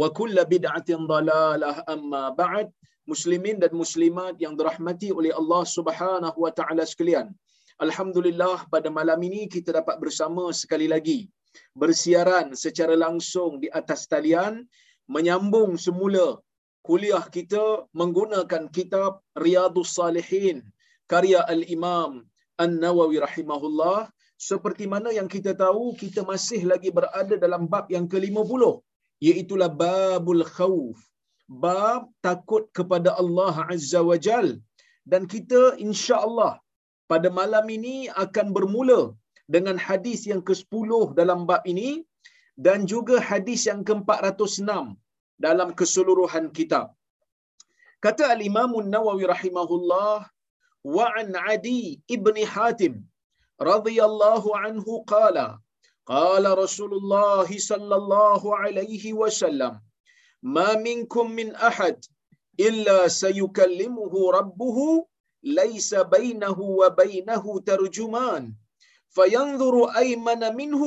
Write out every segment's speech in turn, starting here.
wa kullu bid'atin dalalah amma ba'd. Muslimin dan muslimat yang dirahmati oleh Allah Subhanahu wa taala sekalian. Alhamdulillah pada malam ini kita dapat bersama sekali lagi bersiaran secara langsung di atas talian menyambung semula kuliah kita menggunakan kitab Riyadhus Salihin karya al-Imam An-Nawawi rahimahullah. Seperti mana yang kita tahu kita masih lagi berada dalam bab yang ke-50 iaitu babul khauf bab takut kepada Allah Azza wa Jal dan kita insya-Allah pada malam ini akan bermula dengan hadis yang ke-10 dalam bab ini dan juga hadis yang ke-406 dalam keseluruhan kitab. Kata al-Imam An-Nawawi rahimahullah wa an Adi ibn Hatim radhiyallahu anhu qala qala Rasulullah sallallahu alaihi wasallam ما منكم من أحد إلا سيكلمه ربه ليس بينه وبينه ترجمان فينظر أيمن منه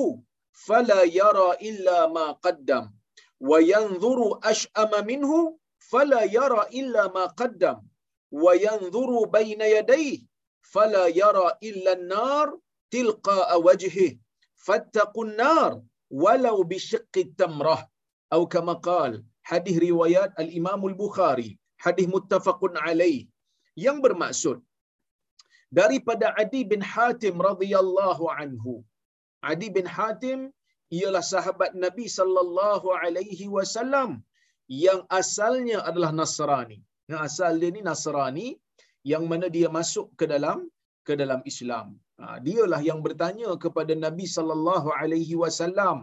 فلا يرى إلا ما قدم وينظر أشأم منه فلا يرى إلا ما قدم وينظر بين يديه فلا يرى إلا النار تلقاء وجهه. fattaqun nar walau bi tamrah atau kama qala hadis riwayat al Imam al Bukhari hadis muttafaqun alaih yang bermaksud daripada Adi bin Hatim radhiyallahu anhu Adi bin Hatim ialah sahabat Nabi sallallahu alaihi wasallam yang asalnya adalah Nasrani. Yang asal dia ni Nasrani yang mana dia masuk ke dalam ke dalam Islam. Ha, dialah yang bertanya kepada Nabi sallallahu alaihi wasallam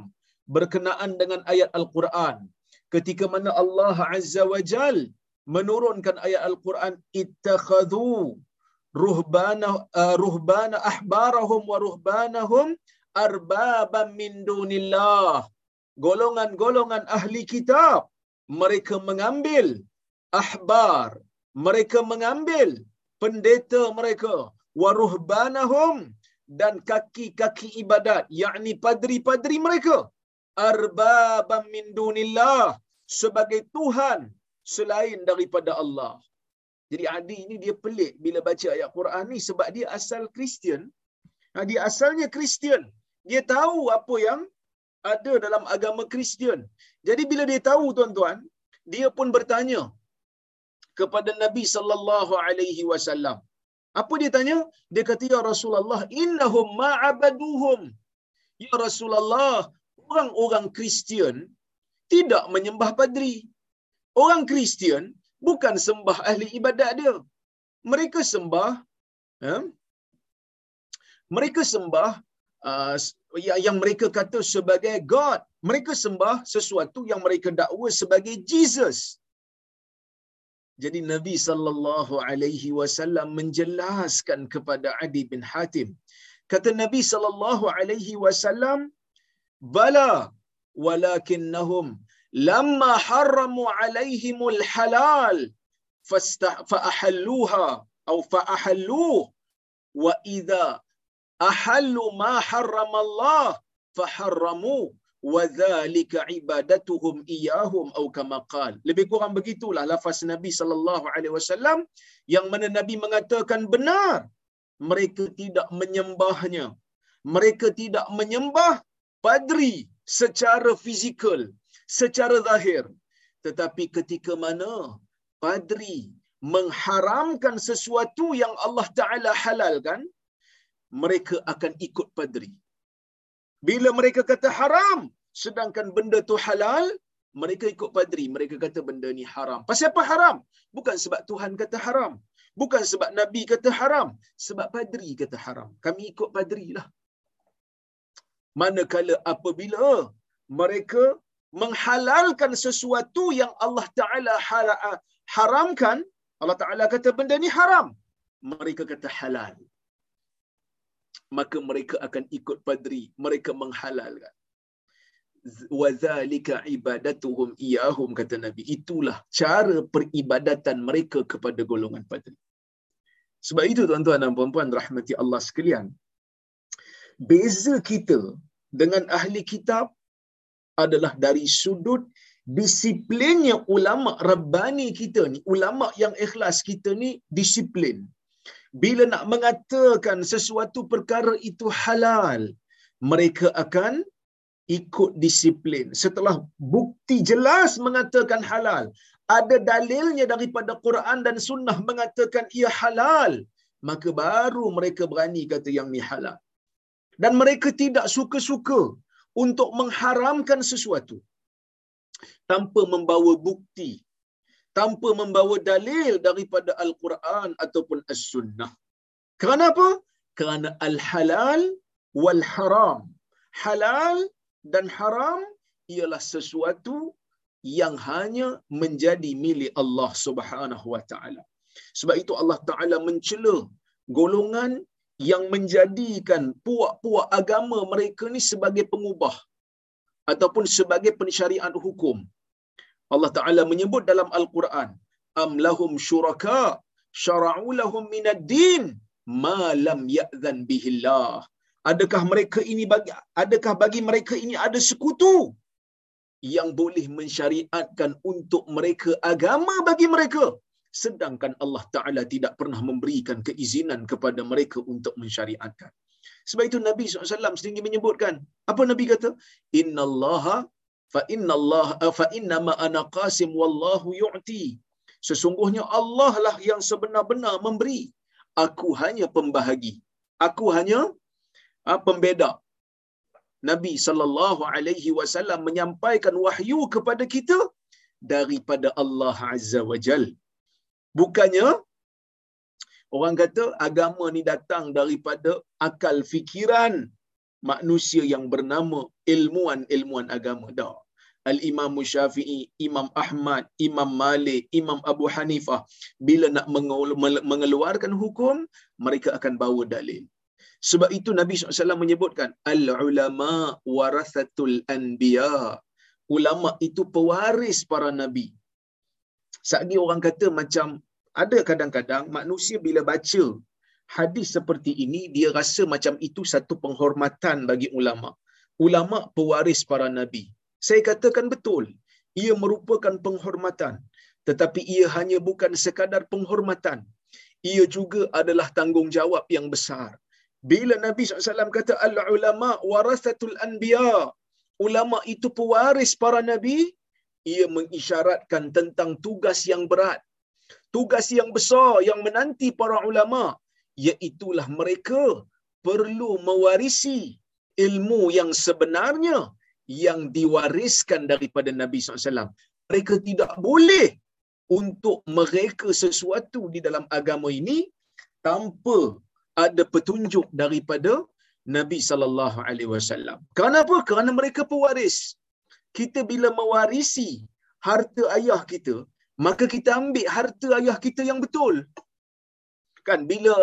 berkenaan dengan ayat Al-Quran. Ketika mana Allah Azza wa Jal menurunkan ayat Al-Quran ittakhadhu ruhbana uh, ruhbana ahbarahum wa ruhbanahum arbaban min dunillah. Golongan-golongan ahli kitab mereka mengambil ahbar mereka mengambil pendeta mereka wa ruhbanahum dan kaki-kaki ibadat yakni padri-padri mereka arbabam min dunillah sebagai tuhan selain daripada Allah. Jadi Adi ini dia pelik bila baca ayat Quran ni sebab dia asal Kristian. Nah, dia asalnya Kristian. Dia tahu apa yang ada dalam agama Kristian. Jadi bila dia tahu tuan-tuan, dia pun bertanya kepada Nabi sallallahu alaihi wasallam. Apa dia tanya? Dia kata ya Rasulullah, innahum ma'abaduhum. Ya Rasulullah, orang-orang Kristian tidak menyembah padri. Orang Kristian bukan sembah ahli ibadat dia. Mereka sembah ya, mereka sembah uh, yang mereka kata sebagai God. Mereka sembah sesuatu yang mereka dakwa sebagai Jesus. Jadi Nabi sallallahu alaihi wasallam menjelaskan kepada Adi bin Hatim. Kata Nabi sallallahu alaihi wasallam, "Bala walakinnahum lamma harramu alaihimul halal fasta faahalluha aw faahallu wa idza ahallu ma harrama Allah faharramu wa dzalika ibadatuhum iyyahum au kama qal lebih kurang begitulah lafaz Nabi sallallahu alaihi wasallam yang mana Nabi mengatakan benar mereka tidak menyembahnya. Mereka tidak menyembah padri secara fizikal secara zahir. Tetapi ketika mana padri mengharamkan sesuatu yang Allah Taala halalkan mereka akan ikut padri bila mereka kata haram sedangkan benda tu halal mereka ikut padri. Mereka kata benda ni haram. Pasal apa haram? Bukan sebab Tuhan kata haram. Bukan sebab nabi kata haram. Sebab padri kata haram. Kami ikut padri lah. Manakala apabila mereka menghalalkan sesuatu yang Allah Taala haramkan Allah Taala kata benda ni haram. Mereka kata halal maka mereka akan ikut padri mereka menghalalkan. Wazalika ibadatuhum iyahum kata nabi. Itulah cara peribadatan mereka kepada golongan padri. Sebab itu tuan-tuan dan puan-puan rahmati Allah sekalian beza kita dengan ahli kitab adalah dari sudut disiplinnya ulama rabbani kita ni ulama yang ikhlas kita ni disiplin bila nak mengatakan sesuatu perkara itu halal mereka akan ikut disiplin. Setelah bukti jelas mengatakan halal ada dalilnya daripada Quran dan sunnah mengatakan ia halal maka baru mereka berani kata yang ni halal. Dan mereka tidak suka-suka untuk mengharamkan sesuatu. Tanpa membawa bukti tanpa membawa dalil daripada al-Quran ataupun as-sunnah. Kerana apa? Kerana al-halal wal haram. Halal dan haram ialah sesuatu yang hanya menjadi milik Allah Subhanahu wa taala. Sebab itu Allah taala mencela golongan yang menjadikan puak-puak agama mereka ni sebagai pengubah ataupun sebagai pensyariat hukum. Allah Taala menyebut dalam Al-Quran, am lahum syuraka syara'u lahum minad din ma lam ya'zan bihillah. Adakah mereka ini bagi adakah bagi mereka ini ada sekutu yang boleh mensyariatkan untuk mereka agama bagi mereka sedangkan Allah Taala tidak pernah memberikan keizinan kepada mereka untuk mensyariatkan. Sebab itu Nabi SAW sendiri menyebutkan, apa Nabi kata? Inna Allah fa inna Allah fa inna ma ana qasim wallahu yu'ti. Sesungguhnya Allah lah yang sebenar-benar memberi. Aku hanya pembahagi. Aku hanya uh, pembeda. Nabi sallallahu alaihi wasallam menyampaikan wahyu kepada kita daripada Allah Azza wa Jalla bukannya orang kata agama ni datang daripada akal fikiran manusia yang bernama ilmuan-ilmuan agama dah Al-Imam Syafi'i, Imam Ahmad, Imam Malik, Imam Abu Hanifah bila nak mengeluarkan hukum mereka akan bawa dalil. Sebab itu Nabi SAW menyebutkan al-ulama warathatul anbiya. Ulama itu pewaris para nabi. Sagi orang kata macam ada kadang-kadang manusia bila baca hadis seperti ini dia rasa macam itu satu penghormatan bagi ulama. Ulama pewaris para nabi. Saya katakan betul. Ia merupakan penghormatan. Tetapi ia hanya bukan sekadar penghormatan. Ia juga adalah tanggungjawab yang besar. Bila Nabi SAW kata al-ulama warasatul anbiya. Ulama itu pewaris para nabi ia mengisyaratkan tentang tugas yang berat tugas yang besar yang menanti para ulama iaitulah mereka perlu mewarisi ilmu yang sebenarnya yang diwariskan daripada Nabi SAW. Mereka tidak boleh untuk mereka sesuatu di dalam agama ini tanpa ada petunjuk daripada Nabi sallallahu alaihi wasallam. Kenapa? Kerana mereka pewaris kita bila mewarisi harta ayah kita, maka kita ambil harta ayah kita yang betul. Kan bila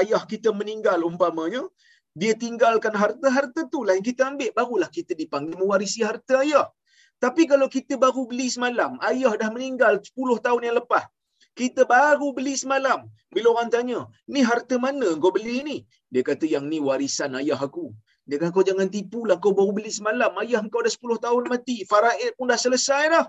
ayah kita meninggal umpamanya, dia tinggalkan harta-harta tu yang kita ambil, barulah kita dipanggil mewarisi harta ayah. Tapi kalau kita baru beli semalam, ayah dah meninggal 10 tahun yang lepas, Kita baru beli semalam. Bila orang tanya, ni harta mana kau beli ni? Dia kata, yang ni warisan ayah aku. Dia kata, kau jangan tipu lah. Kau baru beli semalam. Ayah kau dah 10 tahun mati. Faraid pun dah selesai dah.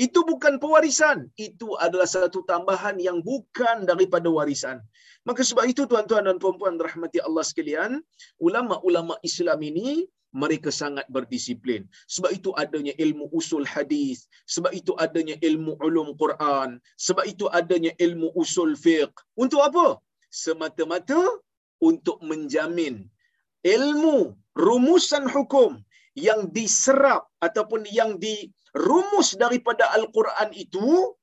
Itu bukan pewarisan. Itu adalah satu tambahan yang bukan daripada warisan. Maka sebab itu tuan-tuan dan puan-puan rahmati Allah sekalian, ulama-ulama Islam ini mereka sangat berdisiplin. Sebab itu adanya ilmu usul hadis, sebab itu adanya ilmu ulum Quran, sebab itu adanya ilmu usul fiqh. Untuk apa? Semata-mata untuk menjamin ilmu rumusan hukum yang diserap ataupun yang dirumus daripada Al-Quran itu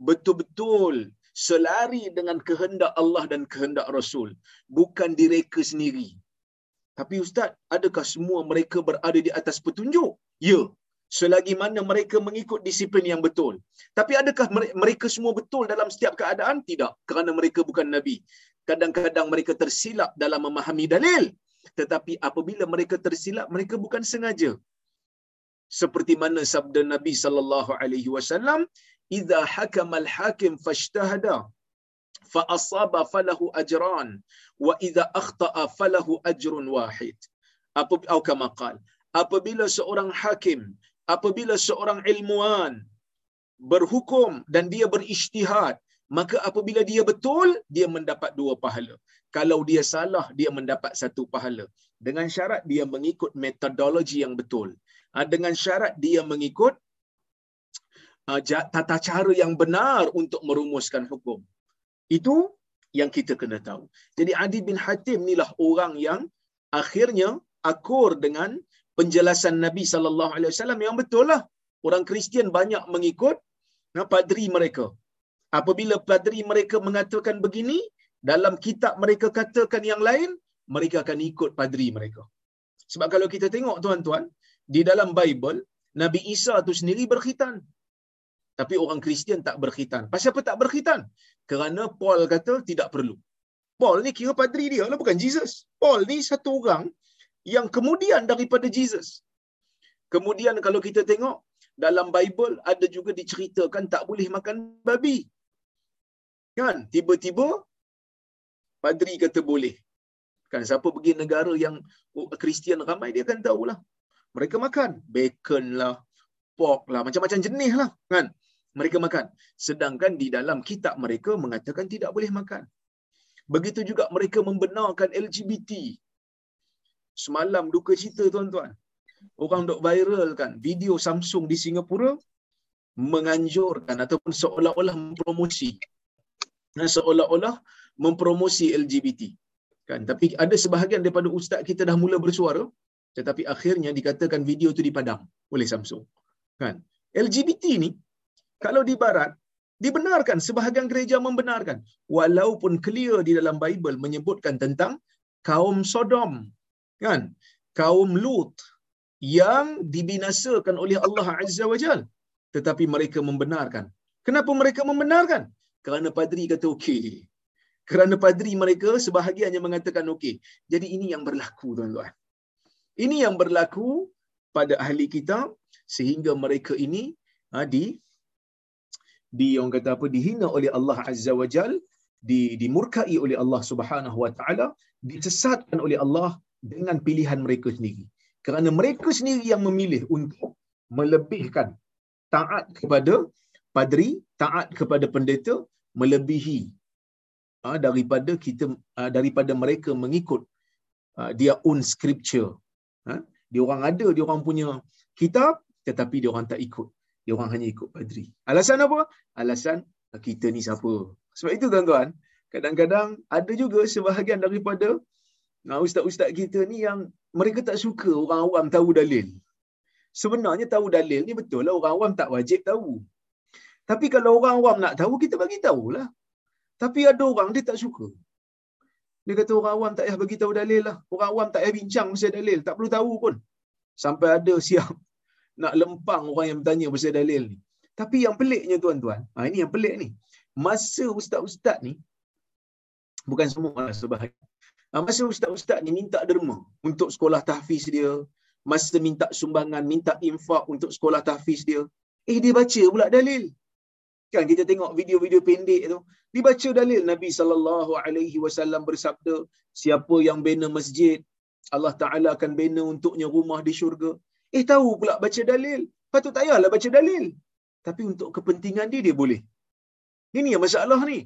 betul-betul selari dengan kehendak Allah dan kehendak Rasul. Bukan direka sendiri. Tapi Ustaz, adakah semua mereka berada di atas petunjuk? Ya. Selagi mana mereka mengikut disiplin yang betul. Tapi adakah mereka semua betul dalam setiap keadaan? Tidak. Kerana mereka bukan Nabi. Kadang-kadang mereka tersilap dalam memahami dalil. Tetapi apabila mereka tersilap, mereka bukan sengaja. Seperti mana sabda Nabi sallallahu alaihi wasallam, "Idza hakama al-hakim fashtahada fa asaba falahu ajran wa idza akhta'a falahu ajrun wahid." Apa atau kama qal, apabila seorang hakim, apabila seorang ilmuwan berhukum dan dia berijtihad, maka apabila dia betul, dia mendapat dua pahala. Kalau dia salah, dia mendapat satu pahala. Dengan syarat dia mengikut metodologi yang betul. Ha, dengan syarat dia mengikut ha, tata cara yang benar untuk merumuskan hukum. Itu yang kita kena tahu. Jadi Adi bin Hatim inilah orang yang akhirnya akur dengan penjelasan Nabi sallallahu alaihi wasallam yang betul lah. Orang Kristian banyak mengikut nah, padri mereka. Apabila padri mereka mengatakan begini, dalam kitab mereka katakan yang lain, mereka akan ikut padri mereka. Sebab kalau kita tengok tuan-tuan, di dalam Bible, Nabi Isa tu sendiri berkhitan. Tapi orang Kristian tak berkhitan. Pasal apa tak berkhitan? Kerana Paul kata tidak perlu. Paul ni kira padri dia lah, bukan Jesus. Paul ni satu orang yang kemudian daripada Jesus. Kemudian kalau kita tengok, dalam Bible ada juga diceritakan tak boleh makan babi. Kan? Tiba-tiba padri kata boleh. Kan siapa pergi negara yang Kristian ramai dia akan tahulah. Mereka makan bacon lah, pork lah, macam-macam jenis lah kan. Mereka makan. Sedangkan di dalam kitab mereka mengatakan tidak boleh makan. Begitu juga mereka membenarkan LGBT. Semalam duka cita tuan-tuan. Orang dok viral kan video Samsung di Singapura menganjurkan ataupun seolah-olah mempromosi seolah-olah mempromosi LGBT. Kan? Tapi ada sebahagian daripada ustaz kita dah mula bersuara, tetapi akhirnya dikatakan video itu dipadam oleh Samsung. Kan? LGBT ni, kalau di barat, dibenarkan, sebahagian gereja membenarkan. Walaupun clear di dalam Bible menyebutkan tentang kaum Sodom. Kan? Kaum Lut yang dibinasakan oleh Allah Azza wa Jal. Tetapi mereka membenarkan. Kenapa mereka membenarkan? Kerana padri kata okey kerana padri mereka sebahagiannya mengatakan okey. Jadi ini yang berlaku tuan-tuan. Ini yang berlaku pada ahli kita sehingga mereka ini ha, di di orang kata apa dihina oleh Allah Azza wa Jal, di dimurkai oleh Allah Subhanahu wa taala, disesatkan oleh Allah dengan pilihan mereka sendiri. Kerana mereka sendiri yang memilih untuk melebihkan taat kepada padri, taat kepada pendeta melebihi uh, daripada kita uh, daripada mereka mengikut uh, dia own scripture. Uh, dia orang ada dia orang punya kitab tetapi dia orang tak ikut. Dia orang hanya ikut padri. Alasan apa? Alasan kita ni siapa? Sebab itu tuan-tuan, kadang-kadang ada juga sebahagian daripada uh, ustaz-ustaz kita ni yang mereka tak suka orang awam tahu dalil. Sebenarnya tahu dalil ni betul lah orang awam tak wajib tahu. Tapi kalau orang awam nak tahu, kita bagi tahulah. Tapi ada orang dia tak suka. Dia kata orang awam tak payah bagi tahu dalil lah. Orang awam tak payah bincang pasal dalil. Tak perlu tahu pun. Sampai ada siap nak lempang orang yang bertanya pasal dalil ni. Tapi yang peliknya tuan-tuan, ha, ini yang pelik ni. Masa ustaz-ustaz ni, bukan semua lah sebahagian. Ha, masa ustaz-ustaz ni minta derma untuk sekolah tahfiz dia, masa minta sumbangan, minta infak untuk sekolah tahfiz dia, eh dia baca pula dalil. Kan kita tengok video-video pendek tu, dibaca dalil Nabi sallallahu alaihi wasallam bersabda, siapa yang bina masjid, Allah Taala akan bina untuknya rumah di syurga. Eh tahu pula baca dalil. Patut tak payahlah baca dalil. Tapi untuk kepentingan dia dia boleh. Ini yang masalah ni.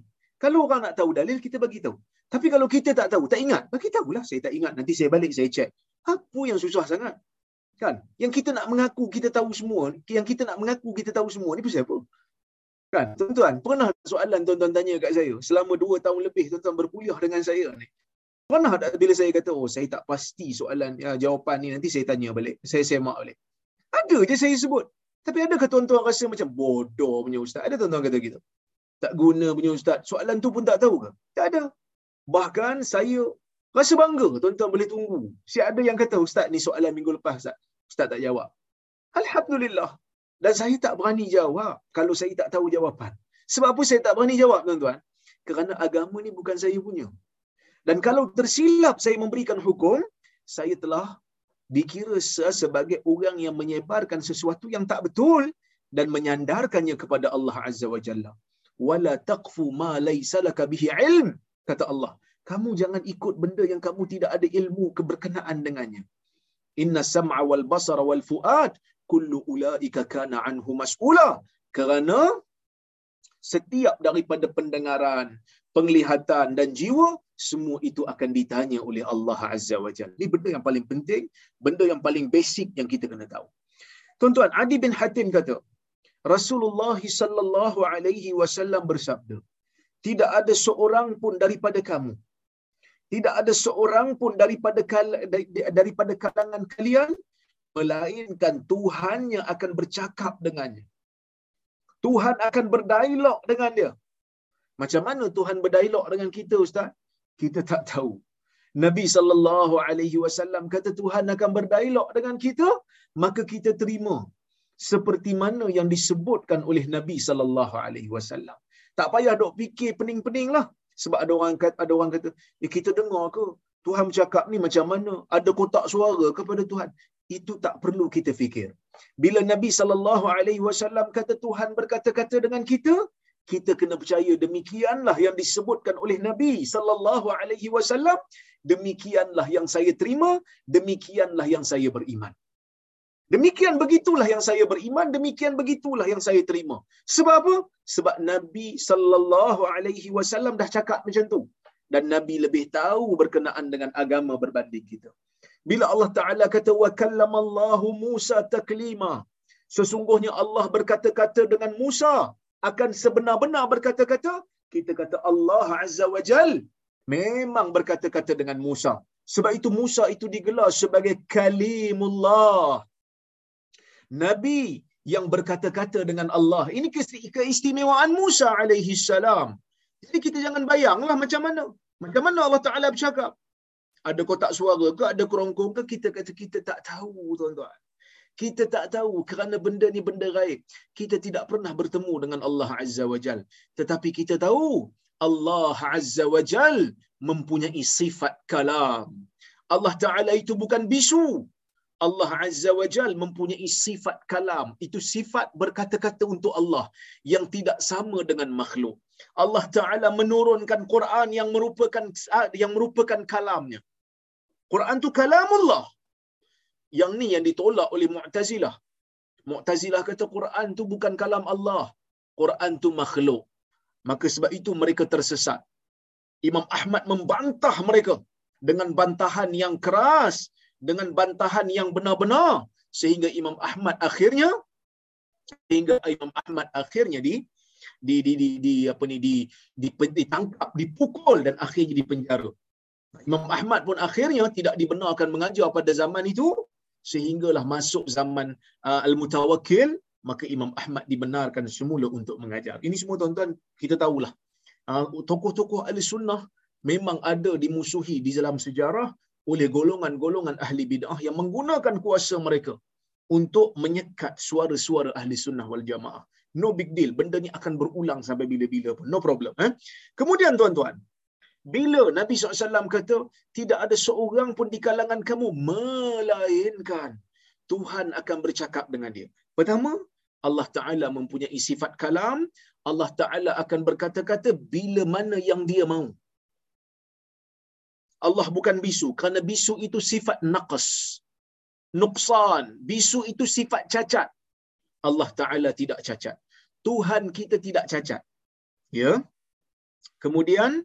Kalau orang nak tahu dalil kita bagi tahu. Tapi kalau kita tak tahu, tak ingat, bagi tahulah saya tak ingat. Nanti saya balik saya cek. Apa yang susah sangat? Kan? Yang kita nak mengaku kita tahu semua, yang kita nak mengaku kita tahu semua ni pasal apa? Kan? Tuan-tuan, pernah soalan tuan-tuan tanya kat saya, selama dua tahun lebih tuan-tuan berkuliah dengan saya ni. Pernah tak bila saya kata, oh saya tak pasti soalan, ya, jawapan ni nanti saya tanya balik. Saya semak balik. Ada je saya sebut. Tapi adakah tuan-tuan rasa macam bodoh punya ustaz? Ada tuan-tuan kata gitu? Tak guna punya ustaz. Soalan tu pun tak tahu ke? Tak ada. Bahkan saya rasa bangga tuan-tuan boleh tunggu. Si ada yang kata ustaz ni soalan minggu lepas ustaz. Ustaz tak jawab. Alhamdulillah. Dan saya tak berani jawab kalau saya tak tahu jawapan. Sebab apa saya tak berani jawab tuan-tuan? Kerana agama ni bukan saya punya. Dan kalau tersilap saya memberikan hukum, saya telah dikira sebagai orang yang menyebarkan sesuatu yang tak betul dan menyandarkannya kepada Allah Azza wa Jalla. Wala taqfu ma laysa laka bihi ilm, kata Allah. Kamu jangan ikut benda yang kamu tidak ada ilmu keberkenaan dengannya. Inna sam'a wal basara wal fuad kullu ulaika kana anhu mas'ula. Kerana setiap daripada pendengaran, penglihatan dan jiwa semua itu akan ditanya oleh Allah Azza wa Jalla. Ini benda yang paling penting, benda yang paling basic yang kita kena tahu. Tuan-tuan, Adi bin Hatim kata, Rasulullah sallallahu alaihi wasallam bersabda, tidak ada seorang pun daripada kamu tidak ada seorang pun daripada daripada kalangan kalian melainkan Tuhannya akan bercakap dengannya. Tuhan akan berdialog dengan dia. Macam mana Tuhan berdialog dengan kita ustaz? Kita tak tahu. Nabi sallallahu alaihi wasallam kata Tuhan akan berdialog dengan kita, maka kita terima seperti mana yang disebutkan oleh Nabi sallallahu alaihi wasallam. Tak payah dok fikir pening-peninglah. Sebab ada orang kata, ada orang kata, "Eh kita dengar ke Tuhan bercakap ni macam mana? Ada kotak suara kepada Tuhan." Itu tak perlu kita fikir. Bila Nabi sallallahu alaihi wasallam kata Tuhan berkata-kata dengan kita, kita kena percaya demikianlah yang disebutkan oleh Nabi sallallahu alaihi wasallam, demikianlah yang saya terima, demikianlah yang saya beriman. Demikian begitulah yang saya beriman, demikian begitulah yang saya terima. Sebab apa? Sebab Nabi sallallahu alaihi wasallam dah cakap macam tu. Dan Nabi lebih tahu berkenaan dengan agama berbanding kita. Bila Allah Taala kata wa kallamallahu Musa taklima. Sesungguhnya Allah berkata-kata dengan Musa akan sebenar-benar berkata-kata, kita kata Allah Azza wa Jal memang berkata-kata dengan Musa. Sebab itu Musa itu digelar sebagai kalimullah. Nabi yang berkata-kata dengan Allah. Ini keistimewaan Musa alaihi salam. Jadi kita jangan bayanglah macam mana. Macam mana Allah Ta'ala bercakap. Ada kotak suara ke, ada kerongkong ke, kita kata kita tak tahu tuan-tuan. Kita tak tahu kerana benda ni benda gaib. Kita tidak pernah bertemu dengan Allah Azza wa Jal. Tetapi kita tahu Allah Azza wa Jal mempunyai sifat kalam. Allah Ta'ala itu bukan bisu. Allah Azza wa Jal mempunyai sifat kalam. Itu sifat berkata-kata untuk Allah yang tidak sama dengan makhluk. Allah Ta'ala menurunkan Quran yang merupakan yang merupakan kalamnya. Quran tu kalamullah. Yang ni yang ditolak oleh Mu'tazilah. Mu'tazilah kata Quran tu bukan kalam Allah. Quran tu makhluk. Maka sebab itu mereka tersesat. Imam Ahmad membantah mereka dengan bantahan yang keras dengan bantahan yang benar-benar sehingga Imam Ahmad akhirnya sehingga Imam Ahmad akhirnya di di di di, di apa ni di, di ditangkap dipukul dan akhirnya dipenjara Imam Ahmad pun akhirnya tidak dibenarkan mengajar pada zaman itu sehinggalah masuk zaman uh, Al-Mutawakkil maka Imam Ahmad dibenarkan semula untuk mengajar. Ini semua tuan-tuan kita tahulah. Uh, tokoh-tokoh ahli sunnah memang ada dimusuhi di dalam sejarah oleh golongan-golongan ahli bid'ah yang menggunakan kuasa mereka untuk menyekat suara-suara ahli sunnah wal jamaah. No big deal. Benda ni akan berulang sampai bila-bila pun. No problem. Eh? Kemudian tuan-tuan, bila Nabi SAW kata, tidak ada seorang pun di kalangan kamu melainkan Tuhan akan bercakap dengan dia. Pertama, Allah Ta'ala mempunyai sifat kalam, Allah Ta'ala akan berkata-kata bila mana yang dia mahu. Allah bukan bisu, kerana bisu itu sifat naqas. Nuksan. Bisu itu sifat cacat. Allah Ta'ala tidak cacat. Tuhan kita tidak cacat. Ya. Kemudian,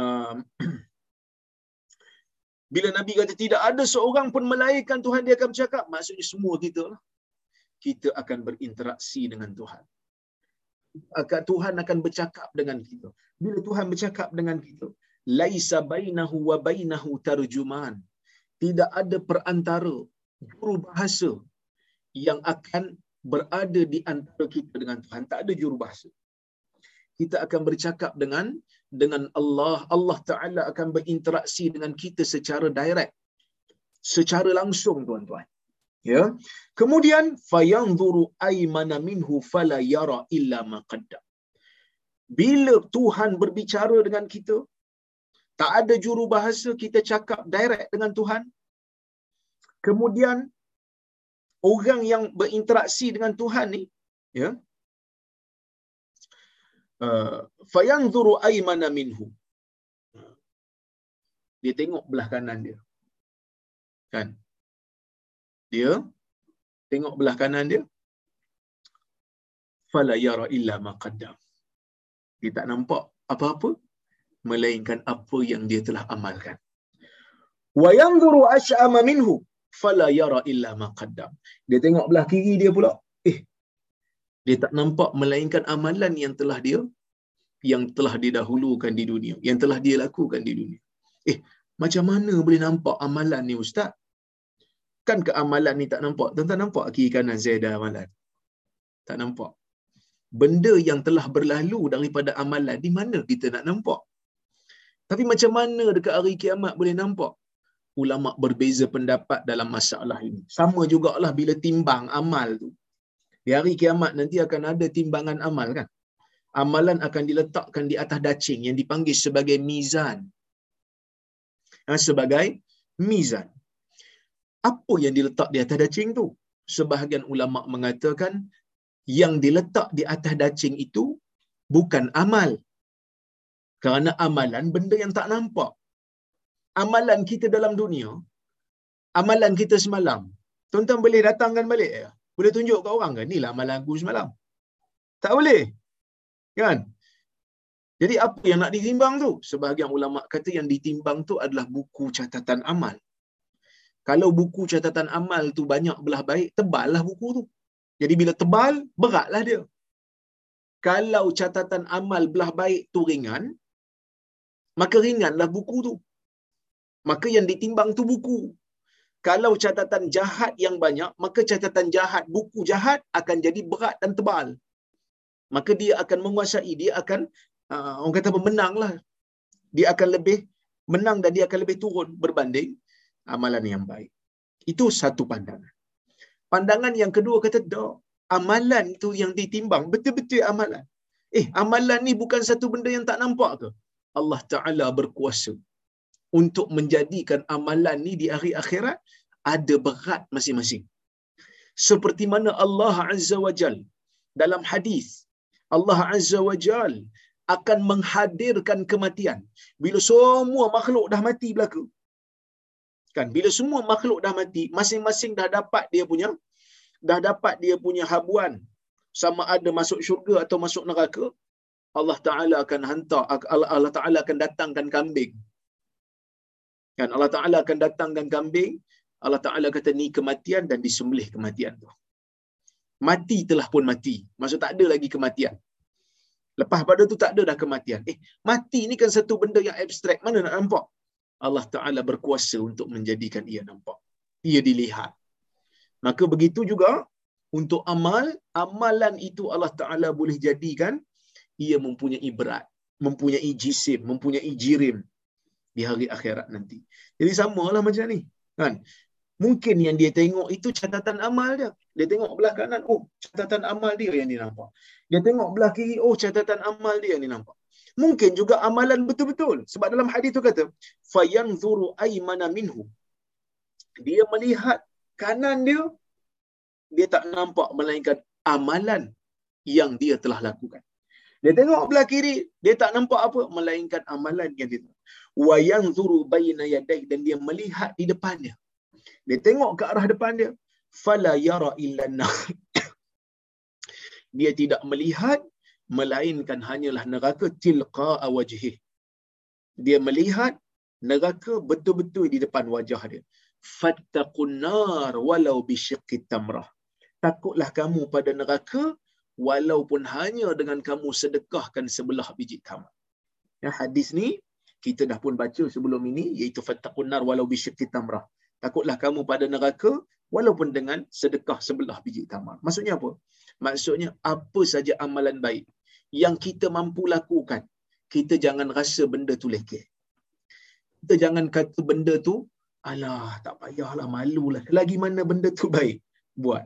um, bila Nabi kata tidak ada seorang pun melainkan Tuhan dia akan bercakap, maksudnya semua kita lah. Kita akan berinteraksi dengan Tuhan. Tuhan akan bercakap dengan kita. Bila Tuhan bercakap dengan kita, laisa bainahu wa bainahu tarjuman. Tidak ada perantara juru bahasa yang akan berada di antara kita dengan Tuhan. Tak ada juru bahasa. Kita akan bercakap dengan dengan Allah. Allah Ta'ala akan berinteraksi dengan kita secara direct. Secara langsung, tuan-tuan. Ya. Kemudian fayanzuru aymana minhu fala yara illa ma qaddam. Bila Tuhan berbicara dengan kita, tak ada juru bahasa kita cakap direct dengan Tuhan. Kemudian orang yang berinteraksi dengan Tuhan ni, ya. Uh, fayanzuru aymana minhu. Dia tengok belah kanan dia. Kan? Dia tengok belah kanan dia. Fala yara illa ma qaddam. Dia tak nampak apa-apa melainkan apa yang dia telah amalkan. Wa yanzuru ash'ama minhu fala yara illa ma qaddam. Dia tengok belah kiri dia pula. Dia tak nampak melainkan amalan yang telah dia yang telah didahulukan di dunia, yang telah dia lakukan di dunia. Eh, macam mana boleh nampak amalan ni ustaz? Kan ke amalan ni tak nampak? Tuan-tuan nampak kiri kanan saya ada amalan? Tak nampak. Benda yang telah berlalu daripada amalan, di mana kita nak nampak? Tapi macam mana dekat hari kiamat boleh nampak? Ulama berbeza pendapat dalam masalah ini. Sama jugalah bila timbang amal tu. Di hari kiamat nanti akan ada timbangan amal kan? Amalan akan diletakkan di atas dacing yang dipanggil sebagai mizan. Ha, sebagai mizan. Apa yang diletak di atas dacing tu? Sebahagian ulama mengatakan yang diletak di atas dacing itu bukan amal kerana amalan benda yang tak nampak. Amalan kita dalam dunia, amalan kita semalam. Tuan-tuan boleh datangkan balik ya? Boleh tunjuk ke orang kan? Inilah amalan aku semalam. Tak boleh. Kan? Jadi apa yang nak ditimbang tu? Sebahagian ulama kata yang ditimbang tu adalah buku catatan amal. Kalau buku catatan amal tu banyak belah baik, teballah buku tu. Jadi bila tebal, beratlah dia. Kalau catatan amal belah baik tu ringan, maka ringanlah buku tu. Maka yang ditimbang tu buku. Kalau catatan jahat yang banyak, maka catatan jahat, buku jahat akan jadi berat dan tebal. Maka dia akan menguasai, dia akan, uh, orang kata pemenang lah. Dia akan lebih menang dan dia akan lebih turun berbanding amalan yang baik. Itu satu pandangan. Pandangan yang kedua kata, tak, amalan tu yang ditimbang, betul-betul amalan. Eh, amalan ni bukan satu benda yang tak nampak ke? Allah Ta'ala berkuasa untuk menjadikan amalan ni di hari akhirat ada berat masing-masing. Seperti mana Allah Azza wa Jal dalam hadis Allah Azza wa Jal akan menghadirkan kematian bila semua makhluk dah mati belaka. Kan bila semua makhluk dah mati, masing-masing dah dapat dia punya dah dapat dia punya habuan sama ada masuk syurga atau masuk neraka, Allah Taala akan hantar Allah Taala akan datangkan kambing. Kan Allah Taala akan datangkan kambing, Allah Taala kata ni kematian dan disembelih kematian tu. Mati telah pun mati. Maksud tak ada lagi kematian. Lepas pada tu tak ada dah kematian. Eh, mati ni kan satu benda yang abstrak. Mana nak nampak? Allah Ta'ala berkuasa untuk menjadikan ia nampak. Ia dilihat. Maka begitu juga untuk amal, amalan itu Allah Ta'ala boleh jadikan ia mempunyai berat, mempunyai jisim, mempunyai jirim di hari akhirat nanti. Jadi samalah macam ni. Kan? Mungkin yang dia tengok itu catatan amal dia. Dia tengok belah kanan, oh catatan amal dia yang dia nampak. Dia tengok belah kiri, oh catatan amal dia yang dia nampak. Mungkin juga amalan betul-betul. Sebab dalam hadis tu kata, fayanzuru aymana minhu. Dia melihat kanan dia, dia tak nampak melainkan amalan yang dia telah lakukan. Dia tengok belah kiri, dia tak nampak apa melainkan amalan yang dia wa yanzuru baina yaday dan dia melihat di depannya. Dia tengok ke arah depan dia, fala yara illa dia tidak melihat melainkan hanyalah neraka tilqa wajhi. Dia melihat neraka betul-betul di depan wajah dia. Fattaqun nar walau bisyiqqi tamrah. Takutlah kamu pada neraka walaupun hanya dengan kamu sedekahkan sebelah biji tamar. Ya, hadis ni kita dah pun baca sebelum ini iaitu fattaqun nar walau bisyiqqi tamrah. Takutlah kamu pada neraka walaupun dengan sedekah sebelah biji tamar. Maksudnya apa? Maksudnya apa saja amalan baik yang kita mampu lakukan, kita jangan rasa benda tu lekeh. Kita jangan kata benda tu, alah tak payahlah, malulah. Lagi mana benda tu baik buat.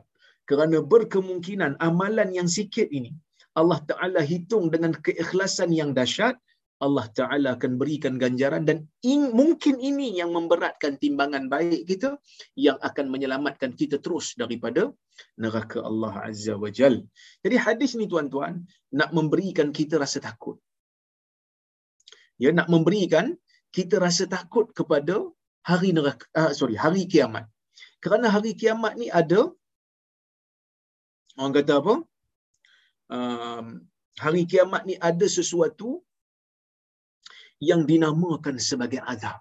Kerana berkemungkinan amalan yang sikit ini, Allah Ta'ala hitung dengan keikhlasan yang dahsyat, Allah Ta'ala akan berikan ganjaran dan in, mungkin ini yang memberatkan timbangan baik kita yang akan menyelamatkan kita terus daripada neraka Allah Azza wa Jal. Jadi hadis ni tuan-tuan nak memberikan kita rasa takut. Ya, nak memberikan kita rasa takut kepada hari neraka, uh, sorry, hari kiamat. Kerana hari kiamat ni ada orang kata apa? Um, hari kiamat ni ada sesuatu yang dinamakan sebagai azab.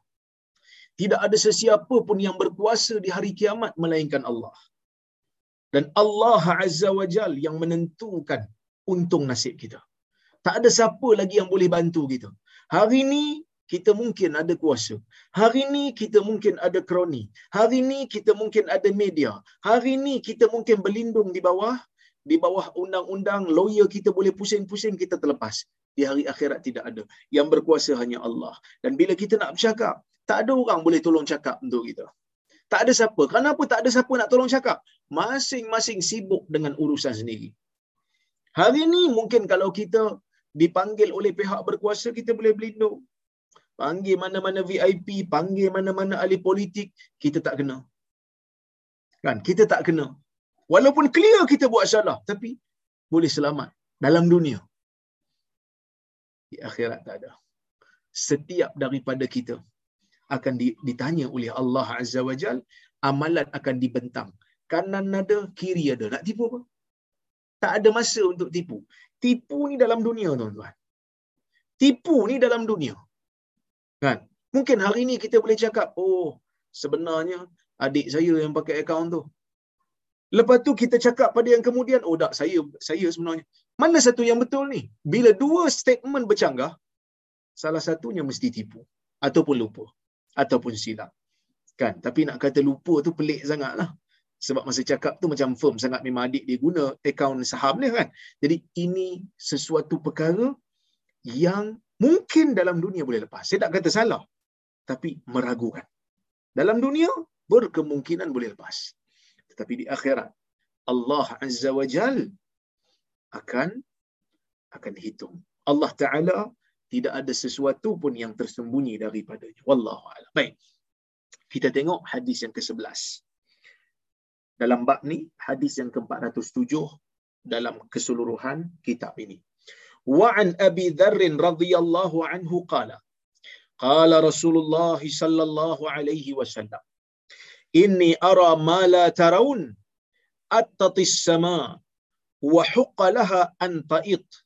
Tidak ada sesiapa pun yang berkuasa di hari kiamat melainkan Allah. Dan Allah Azza wa Jal yang menentukan untung nasib kita. Tak ada siapa lagi yang boleh bantu kita. Hari ini kita mungkin ada kuasa. Hari ini kita mungkin ada kroni. Hari ini kita mungkin ada media. Hari ini kita mungkin berlindung di bawah di bawah undang-undang lawyer kita boleh pusing-pusing kita terlepas. Di hari akhirat tidak ada. Yang berkuasa hanya Allah. Dan bila kita nak bercakap tak ada orang boleh tolong cakap untuk kita. Tak ada siapa. Kenapa tak ada siapa nak tolong cakap? Masing-masing sibuk dengan urusan sendiri. Hari ini mungkin kalau kita dipanggil oleh pihak berkuasa kita boleh berlindung. Panggil mana-mana VIP panggil mana-mana ahli politik kita tak kena. Kan? Kita tak kena walaupun clear kita buat salah tapi boleh selamat dalam dunia di akhirat tak ada. Setiap daripada kita akan ditanya oleh Allah Azza wa Jal, amalan akan dibentang. Kanan ada, kiri ada. Nak tipu apa? Tak ada masa untuk tipu. Tipu ni dalam dunia, tuan-tuan. Tipu ni dalam dunia. Kan? Mungkin hari ni kita boleh cakap, oh, sebenarnya adik saya yang pakai akaun tu. Lepas tu kita cakap pada yang kemudian, oh tak, saya saya sebenarnya. Mana satu yang betul ni? Bila dua statement bercanggah, salah satunya mesti tipu. Ataupun lupa. Ataupun silap. Kan? Tapi nak kata lupa tu pelik sangat lah. Sebab masa cakap tu macam firm sangat memang adik dia guna akaun saham dia kan. Jadi ini sesuatu perkara yang mungkin dalam dunia boleh lepas. Saya tak kata salah. Tapi meragukan. Dalam dunia berkemungkinan boleh lepas. Tetapi di akhirat Allah Azza wa Jal akan akan hitung. Allah Taala tidak ada sesuatu pun yang tersembunyi daripadanya. Wallahu a'lam. Baik. Kita tengok hadis yang ke-11. Dalam bab ni hadis yang ke-407 dalam keseluruhan kitab ini. Wa an Abi Dharr radhiyallahu anhu qala Qala Rasulullah sallallahu alaihi wasallam Inni ara ma la tarawun attati as-sama' وحق لها أن تئط.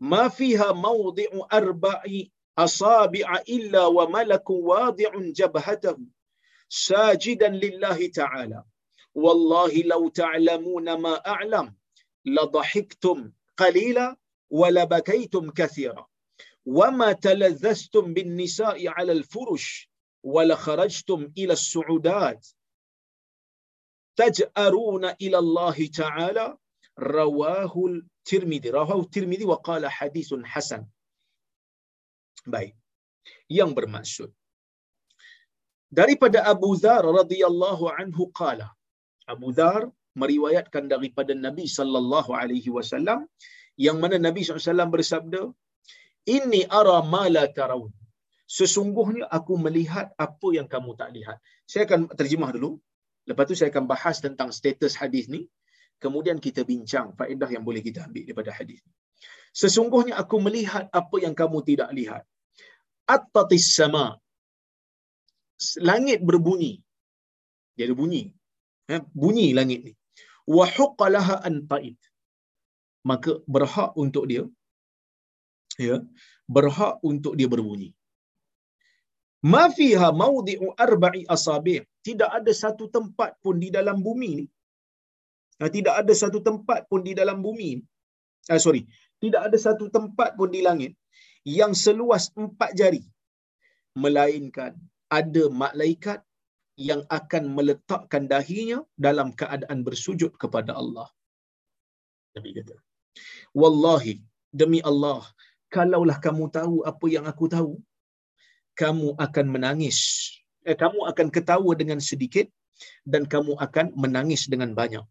ما فيها موضع أربع أصابع إلا وملك واضع جبهته ساجدا لله تعالى. والله لو تعلمون ما أعلم لضحكتم قليلا ولبكيتم كثيرا. وما تلذذتم بالنساء على الفرش ولخرجتم إلى السعودات تجأرون إلى الله تعالى رواه الترمذي رواه الترمذي وقال حديث Hasan. باي yang bermaksud. Daripada Abu Dhar radhiyallahu anhu qala. Abu Dhar meriwayatkan daripada Nabi sallallahu alaihi wasallam yang mana Nabi sallallahu bersabda inni ara ma la tarawun sesungguhnya aku melihat apa yang kamu tak lihat saya akan terjemah dulu lepas tu saya akan bahas tentang status hadis ni kemudian kita bincang faedah yang boleh kita ambil daripada hadis. Sesungguhnya aku melihat apa yang kamu tidak lihat. Attatis sama. Langit berbunyi. Dia ada bunyi. Eh, bunyi langit ni. Wa huqalaha an ta'id. Maka berhak untuk dia ya, berhak untuk dia berbunyi. Ma fiha mawdi'u arba'i asabi'. Tidak ada satu tempat pun di dalam bumi ni. Ha, tidak ada satu tempat pun di dalam bumi. Ah, sorry. Tidak ada satu tempat pun di langit yang seluas empat jari. Melainkan ada malaikat yang akan meletakkan dahinya dalam keadaan bersujud kepada Allah. Nabi kata. Wallahi, demi Allah, kalaulah kamu tahu apa yang aku tahu, kamu akan menangis. Eh, kamu akan ketawa dengan sedikit dan kamu akan menangis dengan banyak.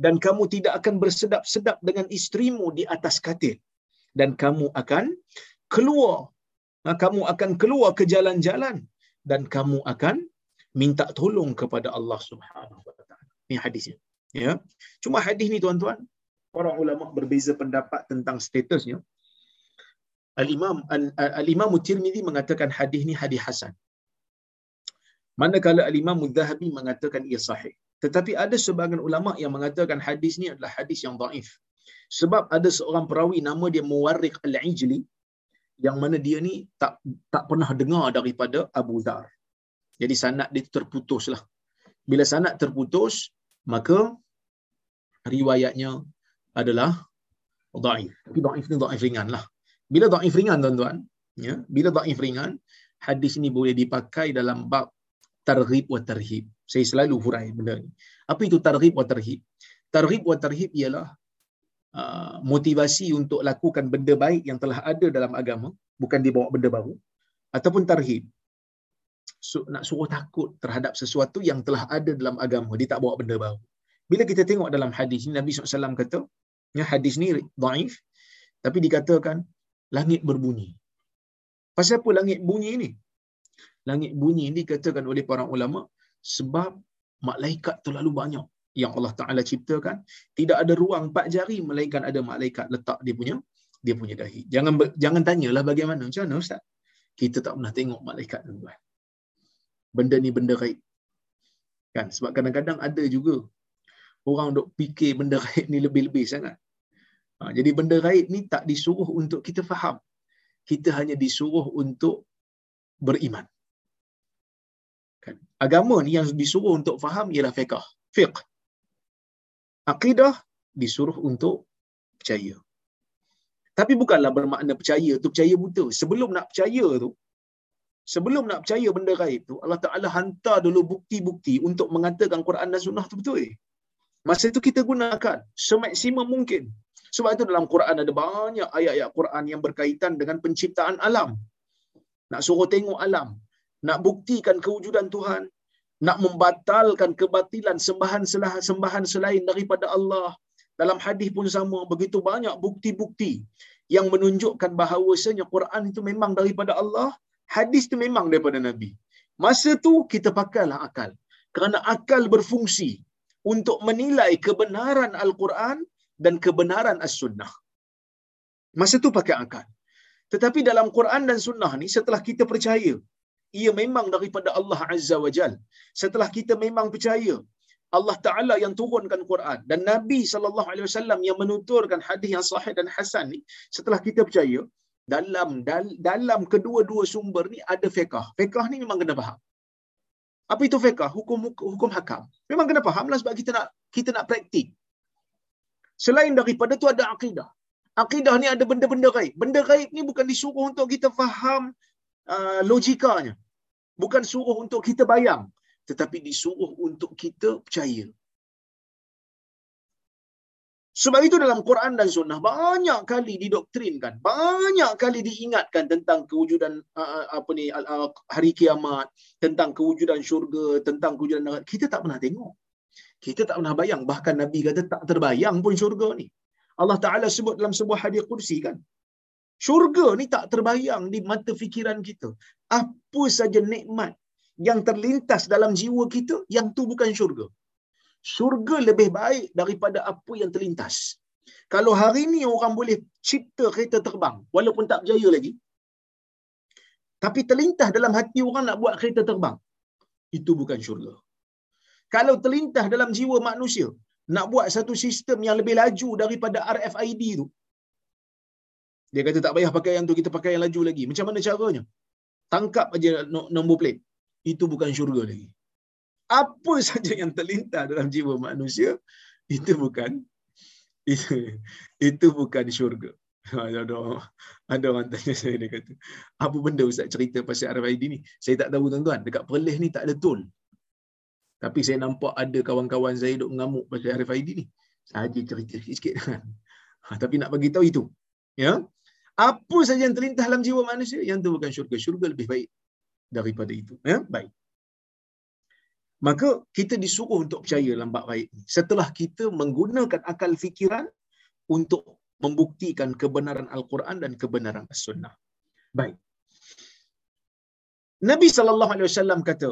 Dan kamu tidak akan bersedap-sedap dengan istrimu di atas katil. Dan kamu akan keluar. Nah, kamu akan keluar ke jalan-jalan. Dan kamu akan minta tolong kepada Allah Subhanahu Wa Taala. Ini hadisnya. Ya. Cuma hadis ni tuan-tuan, para ulama berbeza pendapat tentang statusnya. Al-Imam Al-Imam Tirmizi mengatakan hadis ni hadis hasan. Manakala Al-Imam Az-Zahabi mengatakan ia sahih. Tetapi ada sebahagian ulama yang mengatakan hadis ni adalah hadis yang dhaif. Sebab ada seorang perawi nama dia Muwarriq Al-Ijli yang mana dia ni tak tak pernah dengar daripada Abu Dhar. Jadi sanad dia terputuslah. Bila sanad terputus, maka riwayatnya adalah dhaif. Tapi dhaif ni dhaif ringan lah. Bila dhaif ringan tuan-tuan, ya, bila dhaif ringan, hadis ini boleh dipakai dalam bab targhib wa tarhib. Saya selalu hurai benda ni. Apa itu targhib wa tarhib? Targhib wa tarhib ialah uh, motivasi untuk lakukan benda baik yang telah ada dalam agama, bukan dibawa benda baru. Ataupun tarhib. So, nak suruh takut terhadap sesuatu yang telah ada dalam agama. Dia tak bawa benda baru. Bila kita tengok dalam hadis ni, Nabi SAW kata, ya, hadis ni daif, tapi dikatakan, langit berbunyi. Pasal apa langit bunyi ni? Langit bunyi ini dikatakan oleh para ulama sebab malaikat terlalu banyak yang Allah Taala ciptakan tidak ada ruang empat jari melainkan ada malaikat letak dia punya dia punya dahi. Jangan jangan tanyalah bagaimana macam mana ustaz. Kita tak pernah tengok malaikat tuan. Benda ni benda gaib. Kan sebab kadang-kadang ada juga orang dok fikir benda gaib ni lebih-lebih sangat. Ha, jadi benda gaib ni tak disuruh untuk kita faham. Kita hanya disuruh untuk beriman. Kan? Agama ni yang disuruh untuk faham ialah fiqh. Fiqh. Akidah disuruh untuk percaya. Tapi bukanlah bermakna percaya tu percaya buta. Sebelum nak percaya tu, sebelum nak percaya benda gaib tu, Allah Ta'ala hantar dulu bukti-bukti untuk mengatakan Quran dan Sunnah tu betul. Masa itu kita gunakan semaksimum mungkin. Sebab itu dalam Quran ada banyak ayat-ayat Quran yang berkaitan dengan penciptaan alam. Nak suruh tengok alam. Nak buktikan kewujudan Tuhan. Nak membatalkan kebatilan sembahan sembahan selain daripada Allah. Dalam hadis pun sama. Begitu banyak bukti-bukti yang menunjukkan bahawasanya Quran itu memang daripada Allah. Hadis itu memang daripada Nabi. Masa tu kita pakailah akal. Kerana akal berfungsi untuk menilai kebenaran Al-Quran dan kebenaran As-Sunnah. Masa tu pakai akal. Tetapi dalam Quran dan Sunnah ni setelah kita percaya ia memang daripada Allah Azza wa Jal. Setelah kita memang percaya Allah Taala yang turunkan Quran dan Nabi wasallam yang menuturkan hadis yang sahih dan hasan ni setelah kita percaya dalam dal, dalam kedua-dua sumber ni ada fiqh. Fiqh ni memang kena faham. Apa itu fiqh? Hukum hukum hakam. Memang kena fahamlah sebab kita nak kita nak praktik. Selain daripada tu ada akidah. Akidah ni ada benda-benda gaib. Benda gaib ni bukan disuruh untuk kita faham uh, logikanya. Bukan suruh untuk kita bayang. Tetapi disuruh untuk kita percaya. Sebab itu dalam Quran dan Sunnah banyak kali didoktrinkan, banyak kali diingatkan tentang kewujudan uh, apa ni uh, hari kiamat, tentang kewujudan syurga, tentang kewujudan neraka. Kita tak pernah tengok. Kita tak pernah bayang. Bahkan Nabi kata tak terbayang pun syurga ni. Allah Ta'ala sebut dalam sebuah hadis kursi kan. Syurga ni tak terbayang di mata fikiran kita. Apa saja nikmat yang terlintas dalam jiwa kita, yang tu bukan syurga. syurga lebih baik daripada apa yang terlintas. Kalau hari ni orang boleh cipta kereta terbang walaupun tak berjaya lagi, tapi terlintas dalam hati orang nak buat kereta terbang, itu bukan syurga. Kalau terlintas dalam jiwa manusia, nak buat satu sistem yang lebih laju daripada RFID tu, dia kata tak payah pakai yang tu, kita pakai yang laju lagi. Macam mana caranya? Tangkap aja nombor plate. Itu bukan syurga lagi. Apa saja yang terlintas dalam jiwa manusia, itu bukan itu, itu bukan syurga. Ada, ada orang tanya saya, dia kata, apa benda Ustaz cerita pasal RFID ni? Saya tak tahu tuan-tuan, dekat Perlis ni tak ada tol. Tapi saya nampak ada kawan-kawan saya duk mengamuk pasal RFID ni. Saja cerita sikit-sikit. Ha, tapi nak bagi tahu itu. Ya. Apa saja yang terlintas dalam jiwa manusia, yang itu bukan syurga. Syurga lebih baik daripada itu. Ya. Baik. Maka kita disuruh untuk percaya dalam bab baik ni. Setelah kita menggunakan akal fikiran untuk membuktikan kebenaran Al-Quran dan kebenaran As-Sunnah. Baik. Nabi sallallahu alaihi wasallam kata,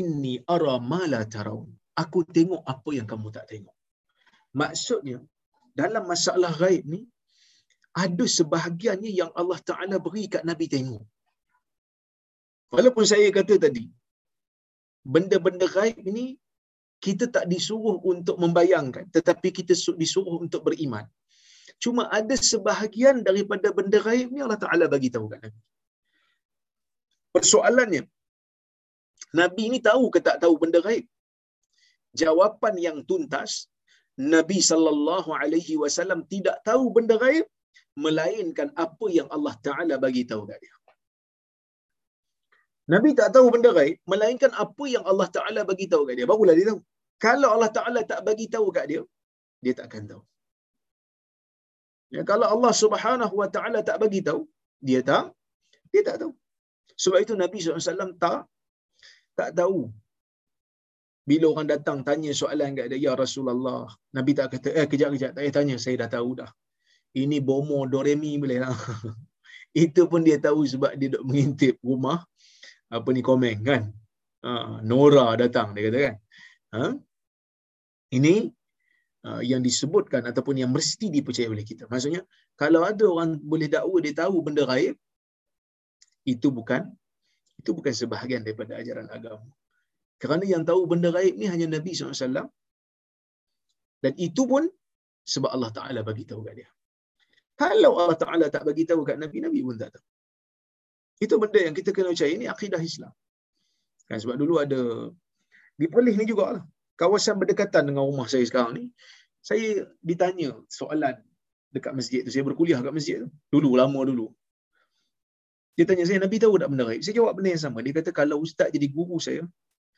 "Inni ara ma la taraun." Aku tengok apa yang kamu tak tengok. Maksudnya, dalam masalah gaib ni ada sebahagiannya yang Allah Taala beri kat Nabi tengok. Walaupun saya kata tadi, benda-benda gaib ini kita tak disuruh untuk membayangkan tetapi kita disuruh untuk beriman cuma ada sebahagian daripada benda gaib ni Allah Taala bagi tahu kat Nabi persoalannya Nabi ni tahu ke tak tahu benda gaib? Jawapan yang tuntas Nabi sallallahu alaihi wasallam tidak tahu benda gaib melainkan apa yang Allah Taala bagi tahu kat dia. Nabi tak tahu benda gaib melainkan apa yang Allah Taala bagi tahu kat dia. Barulah dia tahu. Kalau Allah Taala tak bagi tahu kat dia dia tak akan tahu. Ya kalau Allah Subhanahu wa taala tak bagi tahu dia tak dia tak tahu. Sebab itu Nabi SAW tak tak tahu. Bila orang datang tanya soalan kat dia ya Rasulullah. Nabi tak kata eh kejap kejap tak payah tanya saya dah tahu dah. Ini bomo doremi boleh lah. Itu pun dia tahu sebab dia duk mengintip rumah apa ni komen kan? Ha, Nora datang dia kata kan? Ha? ini uh, yang disebutkan ataupun yang mesti dipercayai oleh kita. Maksudnya kalau ada orang boleh dakwa dia tahu benda gaib itu bukan itu bukan sebahagian daripada ajaran agama kerana yang tahu benda gaib ni hanya Nabi SAW dan itu pun sebab Allah Ta'ala bagi tahu kat dia kalau Allah Ta'ala tak bagi tahu kat Nabi, Nabi pun tak tahu. Itu benda yang kita kena percaya. Ini akidah Islam. Kan, sebab dulu ada di Perlis ni juga lah. Kawasan berdekatan dengan rumah saya sekarang ni. Saya ditanya soalan dekat masjid tu. Saya berkuliah kat masjid tu. Dulu, lama dulu. Dia tanya saya, Nabi tahu tak benda raib? Saya jawab benda yang sama. Dia kata, kalau ustaz jadi guru saya,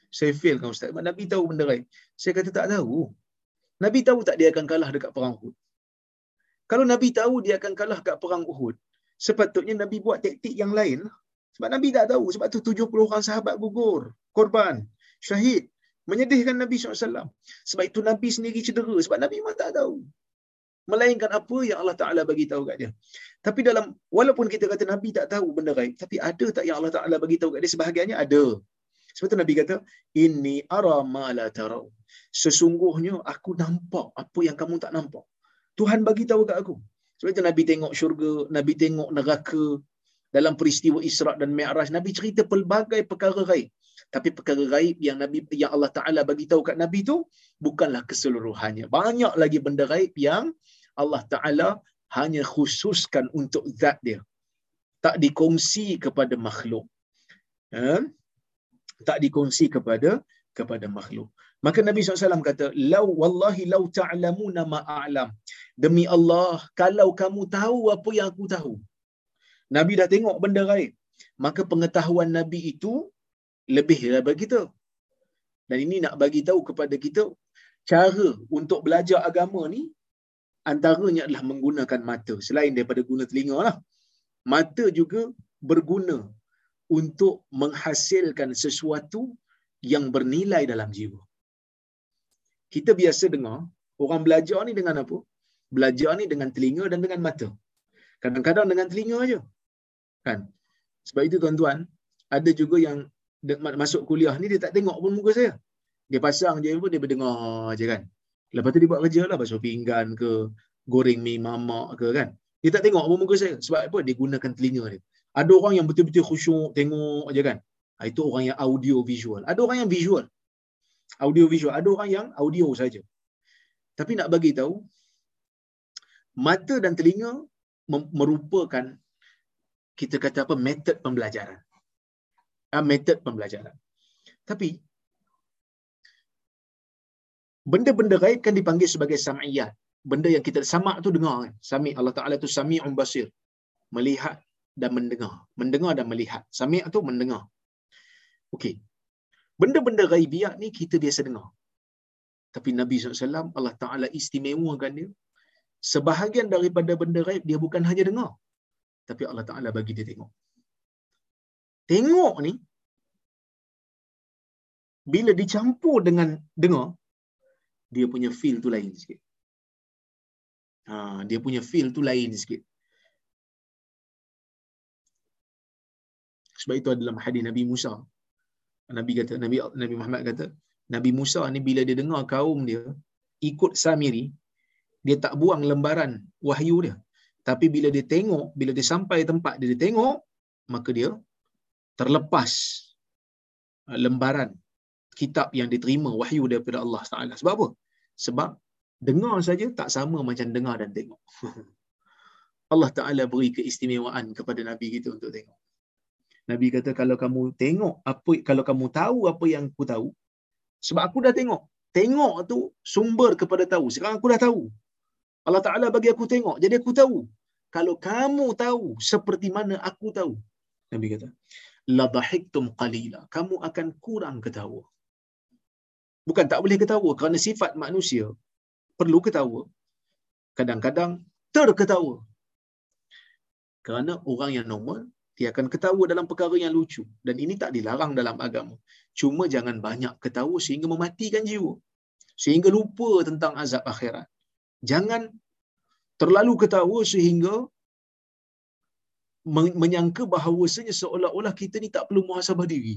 saya fail kan ustaz. Nabi tahu benda raib. Saya kata, tak tahu. Nabi tahu tak dia akan kalah dekat perang Uhud? Kalau Nabi tahu dia akan kalah kat perang Uhud, sepatutnya Nabi buat taktik yang lain. Sebab Nabi tak tahu. Sebab tu 70 orang sahabat gugur, korban, syahid. Menyedihkan Nabi SAW. Sebab itu Nabi sendiri cedera. Sebab Nabi memang tak tahu. Melainkan apa yang Allah Ta'ala bagi tahu kat dia. Tapi dalam, walaupun kita kata Nabi tak tahu benda raib, tapi ada tak yang Allah Ta'ala bagi tahu kat dia? Sebahagiannya ada. Sebab tu Nabi kata, Inni ara ma la tarau. Sesungguhnya aku nampak apa yang kamu tak nampak. Tuhan bagi tahu kat aku. Sebab itu Nabi tengok syurga, Nabi tengok neraka dalam peristiwa Isra dan Mi'raj. Nabi cerita pelbagai perkara gaib. Tapi perkara gaib yang Nabi yang Allah Taala bagi tahu kat Nabi tu bukanlah keseluruhannya. Banyak lagi benda gaib yang Allah Taala hanya khususkan untuk zat dia. Tak dikongsi kepada makhluk. Ha? Tak dikongsi kepada kepada makhluk. Maka Nabi SAW kata, Lau wallahi lau ta'lamuna ma'alam. Demi Allah, kalau kamu tahu apa yang aku tahu. Nabi dah tengok benda gaib. Maka pengetahuan Nabi itu lebih daripada kita. Dan ini nak bagi tahu kepada kita, cara untuk belajar agama ni, antaranya adalah menggunakan mata. Selain daripada guna telinga lah. Mata juga berguna untuk menghasilkan sesuatu yang bernilai dalam jiwa kita biasa dengar orang belajar ni dengan apa? Belajar ni dengan telinga dan dengan mata. Kadang-kadang dengan telinga aja. Kan? Sebab itu tuan-tuan, ada juga yang masuk kuliah ni dia tak tengok pun muka saya. Dia pasang je pun dia berdengar je kan. Lepas tu dia buat kerja lah basuh pinggan ke, goreng mi mamak ke kan. Dia tak tengok apa muka saya. Sebab apa? Dia gunakan telinga dia. Ada orang yang betul-betul khusyuk tengok aja kan. Ha, itu orang yang audio visual. Ada orang yang visual. Audio visual. Ada orang yang audio saja. Tapi nak bagi tahu mata dan telinga merupakan kita kata apa metod pembelajaran. Ah metod pembelajaran. Tapi benda-benda gaib kan dipanggil sebagai sam'iyat. Benda yang kita sama tu dengar kan. Sami Allah Taala tu sami'un basir. Melihat dan mendengar. Mendengar dan melihat. Sami' tu mendengar. Okey. Benda-benda gaibiat ni kita biasa dengar. Tapi Nabi SAW, Allah Ta'ala istimewakan dia. Sebahagian daripada benda gaib, dia bukan hanya dengar. Tapi Allah Ta'ala bagi dia tengok. Tengok ni, bila dicampur dengan dengar, dia punya feel tu lain sikit. Ha, dia punya feel tu lain sikit. Sebab itu adalah hadis Nabi Musa. Nabi kata, Nabi Nabi Muhammad kata, Nabi Musa ni bila dia dengar kaum dia ikut Samiri, dia tak buang lembaran wahyu dia. Tapi bila dia tengok, bila dia sampai tempat dia, dia tengok, maka dia terlepas uh, lembaran kitab yang diterima wahyu daripada Allah Taala. Sebab apa? Sebab dengar saja tak sama macam dengar dan tengok. Allah Taala beri keistimewaan kepada nabi kita untuk tengok. Nabi kata kalau kamu tengok apa kalau kamu tahu apa yang aku tahu sebab aku dah tengok. Tengok tu sumber kepada tahu. Sekarang aku dah tahu. Allah Taala bagi aku tengok jadi aku tahu. Kalau kamu tahu seperti mana aku tahu. Nabi kata, la dhahiktum qalila. Kamu akan kurang ketawa. Bukan tak boleh ketawa kerana sifat manusia perlu ketawa. Kadang-kadang terketawa. Kerana orang yang normal dia akan ketawa dalam perkara yang lucu. Dan ini tak dilarang dalam agama. Cuma jangan banyak ketawa sehingga mematikan jiwa. Sehingga lupa tentang azab akhirat. Jangan terlalu ketawa sehingga menyangka bahawasanya seolah-olah kita ni tak perlu muhasabah diri.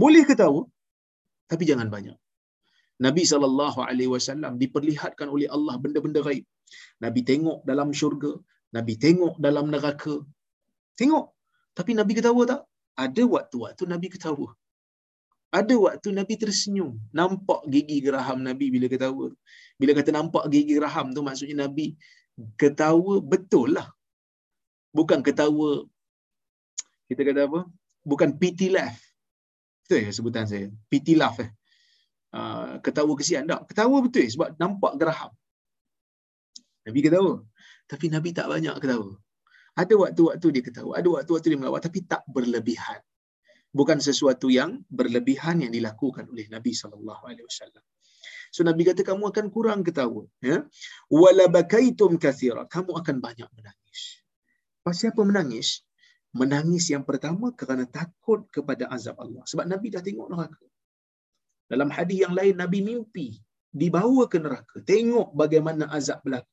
Boleh ketawa tapi jangan banyak Nabi saw diperlihatkan oleh Allah benda-benda gaib. Nabi tengok dalam syurga, Nabi tengok dalam neraka. Tengok. Tapi Nabi ketawa tak? Ada waktu-waktu Nabi ketawa. Ada waktu Nabi tersenyum. Nampak gigi geraham Nabi bila ketawa. Bila kata nampak gigi geraham tu maksudnya Nabi ketawa betul lah. Bukan ketawa, kita kata apa? Bukan pity laugh. Itu ya sebutan saya. Pity laugh eh. Uh, ketawa kesian tak? Ketawa betul sebab nampak geraham. Nabi ketawa. Tapi Nabi tak banyak ketawa. Ada waktu-waktu dia ketawa, ada waktu-waktu dia melawat tapi tak berlebihan. Bukan sesuatu yang berlebihan yang dilakukan oleh Nabi sallallahu alaihi wasallam. So Nabi kata kamu akan kurang ketawa, ya. Wala bakaitum katsira, kamu akan banyak menangis. Pas siapa menangis? Menangis yang pertama kerana takut kepada azab Allah. Sebab Nabi dah tengok neraka. Dalam hadis yang lain Nabi mimpi dibawa ke neraka. Tengok bagaimana azab berlaku.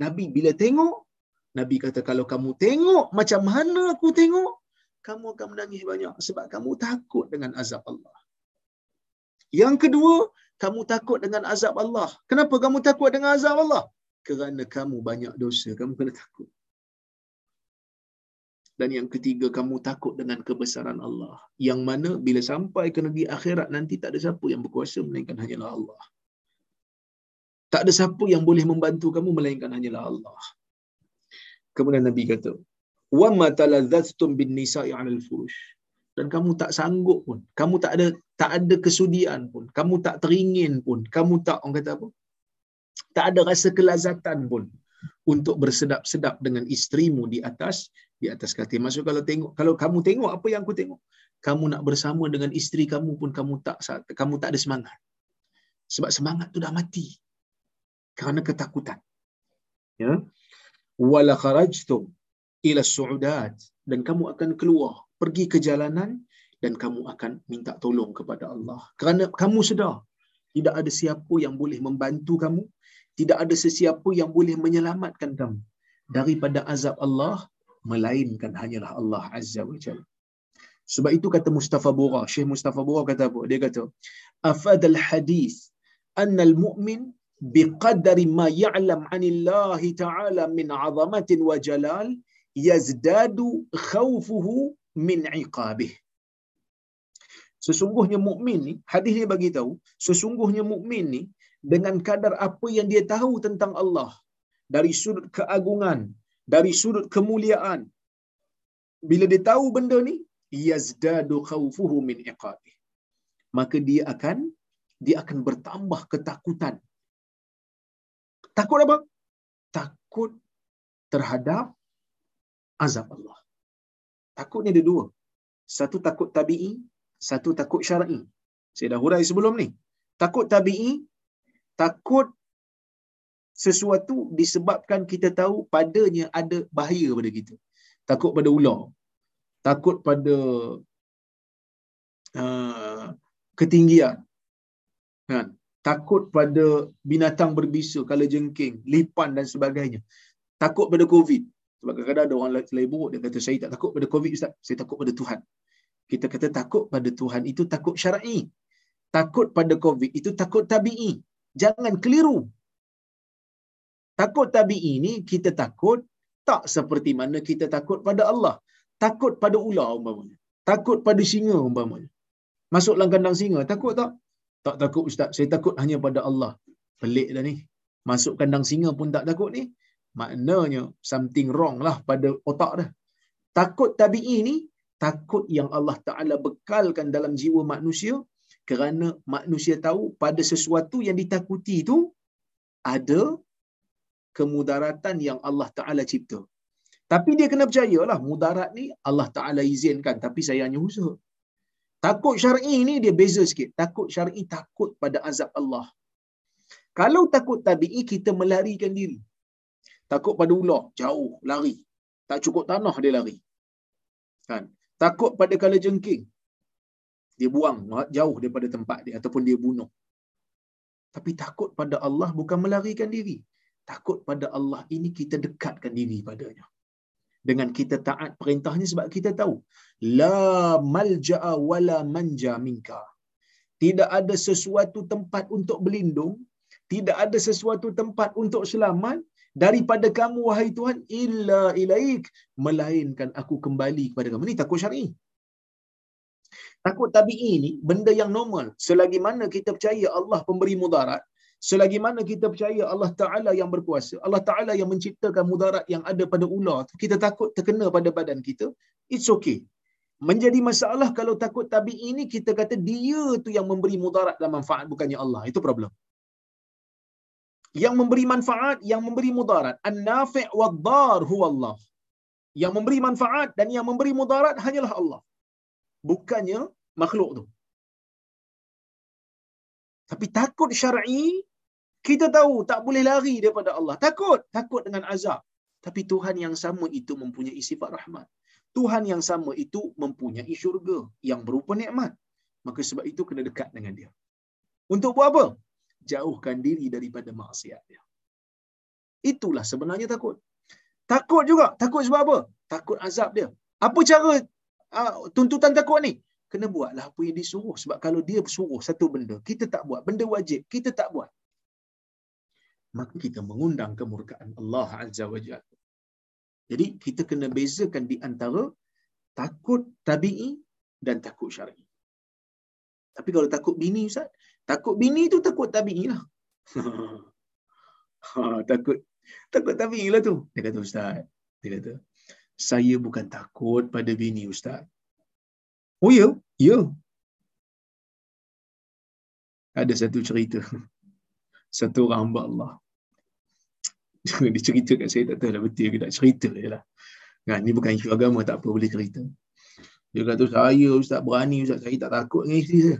Nabi bila tengok, Nabi kata kalau kamu tengok macam mana aku tengok, kamu akan menangis banyak sebab kamu takut dengan azab Allah. Yang kedua, kamu takut dengan azab Allah. Kenapa kamu takut dengan azab Allah? Kerana kamu banyak dosa, kamu kena takut. Dan yang ketiga, kamu takut dengan kebesaran Allah. Yang mana bila sampai ke negeri akhirat nanti tak ada siapa yang berkuasa melainkan hanyalah Allah. Tak ada siapa yang boleh membantu kamu melainkan hanyalah Allah. Kemudian Nabi kata, "Wa ma taladztum bin nisa'i 'alal furush." Dan kamu tak sanggup pun, kamu tak ada tak ada kesudian pun, kamu tak teringin pun, kamu tak orang kata apa? Tak ada rasa kelazatan pun untuk bersedap-sedap dengan istrimu di atas di atas katil. Maksud kalau tengok kalau kamu tengok apa yang aku tengok, kamu nak bersama dengan isteri kamu pun kamu tak kamu tak ada semangat. Sebab semangat tu dah mati kerana ketakutan. Ya. Wala kharajtum ila su'udat dan kamu akan keluar pergi ke jalanan dan kamu akan minta tolong kepada Allah. Kerana kamu sedar tidak ada siapa yang boleh membantu kamu, tidak ada sesiapa yang boleh menyelamatkan kamu daripada azab Allah melainkan hanyalah Allah Azza wa Jalla. Sebab itu kata Mustafa Bura, Syekh Mustafa Bura kata apa? Dia kata, afadal hadis anna al-mu'min biqadari ma ya'lam 'anillahi ta'ala min 'azamatin wa jalal yazdadu khawfuhu min 'iqabih. Sesungguhnya mukmin ni, hadis ni bagi tahu, sesungguhnya mukmin ni dengan kadar apa yang dia tahu tentang Allah dari sudut keagungan, dari sudut kemuliaan. Bila dia tahu benda ni, yazdadu khawfuhu min iqabih. Maka dia akan dia akan bertambah ketakutan. Takut apa? Takut terhadap azab Allah. Takut ni ada dua. Satu takut tabi'i, satu takut syar'i. Saya dah hurai sebelum ni. Takut tabi'i, takut sesuatu disebabkan kita tahu padanya ada bahaya pada kita. Takut pada ular. Takut pada uh, ketinggian. Kan? Takut pada binatang berbisa, kala jengking, lipan dan sebagainya. Takut pada COVID. Sebab kadang-kadang ada orang lain buruk, dia kata, saya tak takut pada COVID, Ustaz. Saya takut pada Tuhan. Kita kata takut pada Tuhan itu takut syar'i. Takut pada COVID itu takut tabi'i. Jangan keliru. Takut tabi'i ni kita takut tak seperti mana kita takut pada Allah. Takut pada ular umpamanya. Takut pada singa umpamanya. Masuk dalam kandang singa, takut tak? Tak takut ustaz, saya takut hanya pada Allah. Pelik dah ni. Masuk kandang singa pun tak takut ni. Maknanya something wrong lah pada otak dah. Takut tabi'i ni, takut yang Allah Ta'ala bekalkan dalam jiwa manusia kerana manusia tahu pada sesuatu yang ditakuti itu ada kemudaratan yang Allah Ta'ala cipta. Tapi dia kena percayalah mudarat ni Allah Ta'ala izinkan tapi saya hanya usaha. Takut syar'i ni dia beza sikit. Takut syar'i takut pada azab Allah. Kalau takut tabi'i kita melarikan diri. Takut pada ular, jauh, lari. Tak cukup tanah dia lari. Kan? Takut pada kala jengking. Dia buang jauh daripada tempat dia ataupun dia bunuh. Tapi takut pada Allah bukan melarikan diri. Takut pada Allah ini kita dekatkan diri padanya. Dengan kita taat perintahnya sebab kita tahu. La malja'a wala manja minka. Tidak ada sesuatu tempat untuk berlindung. Tidak ada sesuatu tempat untuk selamat daripada kamu wahai Tuhan illa ilaik melainkan aku kembali kepada kamu ni takut syar'i takut tabi'i ni benda yang normal selagi mana kita percaya Allah pemberi mudarat selagi mana kita percaya Allah Taala yang berkuasa Allah Taala yang menciptakan mudarat yang ada pada ular kita takut terkena pada badan kita it's okay menjadi masalah kalau takut tabi'i ni kita kata dia tu yang memberi mudarat dan manfaat bukannya Allah itu problem yang memberi manfaat, yang memberi mudarat. An-nafi' wad-dar huwa Allah. Yang memberi manfaat dan yang memberi mudarat hanyalah Allah. Bukannya makhluk tu. Tapi takut syar'i, kita tahu tak boleh lari daripada Allah. Takut, takut dengan azab. Tapi Tuhan yang sama itu mempunyai sifat rahmat. Tuhan yang sama itu mempunyai syurga yang berupa nikmat. Maka sebab itu kena dekat dengan dia. Untuk buat apa? jauhkan diri daripada maksiat dia. Itulah sebenarnya takut. Takut juga. Takut sebab apa? Takut azab dia. Apa cara uh, tuntutan takut ni? Kena buatlah apa yang disuruh. Sebab kalau dia suruh satu benda, kita tak buat. Benda wajib, kita tak buat. Maka kita mengundang kemurkaan Allah Azza wa Jalla. Jadi kita kena bezakan di antara takut tabi'i dan takut syar'i. Tapi kalau takut bini Ustaz, Takut bini tu takut tabi'i lah. ha, takut takut tabi'i lah tu. Dia kata Ustaz. Dia kata, saya bukan takut pada bini Ustaz. Oh ya? Ya. Ada satu cerita. Satu orang hamba Allah. Dia cerita kat saya, tak tahu lah betul ke tak cerita je lah. Kan, ni bukan isu agama, tak apa boleh cerita. Dia kata, saya Ustaz berani Ustaz, saya tak takut dengan isteri saya.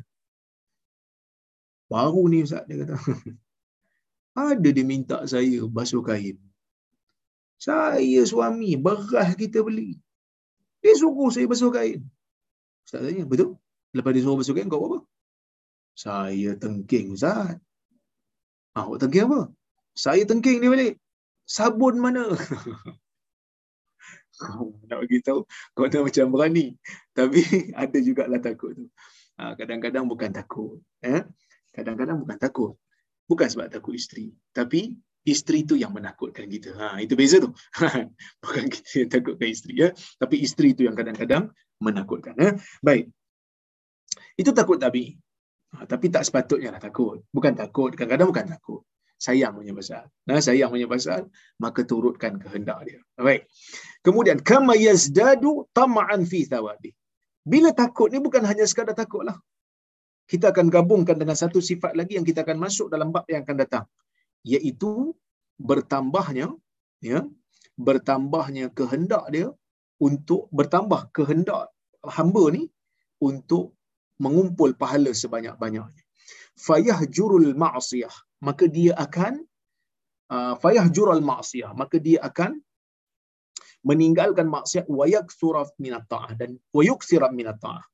Baru ni Ustaz dia kata. Ada dia minta saya basuh kain. Saya suami, beras kita beli. Dia suruh saya basuh kain. Ustaz tanya, betul? Lepas dia suruh basuh kain, kau buat apa? Saya tengking Ustaz. Ah, awak tengking apa? Saya tengking dia balik. Sabun mana? nak bagi tahu kau nak macam berani. Tapi ada jugalah takut tu. Ha, kadang-kadang bukan takut eh? Kadang-kadang bukan takut. Bukan sebab takut isteri. Tapi isteri tu yang menakutkan kita. Ha itu beza tu. Bukan kita yang takutkan isteri ya? Tapi isteri tu yang kadang-kadang menakutkan ya baik. Itu takut tabi ha, tapi tak sepatutnya lah takut. Bukan takut kadang-kadang bukan takut sayang punya pasal. Nah, sayang punya pasal, maka turutkan kehendak dia. Baik. Kemudian kama yazdadu tama'an fi thawabi. Bila takut ni bukan hanya sekadar takutlah. Kita akan gabungkan dengan satu sifat lagi yang kita akan masuk dalam bab yang akan datang, iaitu bertambahnya ya, bertambahnya kehendak dia untuk bertambah kehendak hamba ni untuk mengumpul pahala sebanyak-banyaknya. Fayahjurul ma'siyah maka dia akan uh, fayah jural maksiyah maka dia akan meninggalkan maksiat wayak suraf minat ta'ah dan wayuk sirab minat ta'ah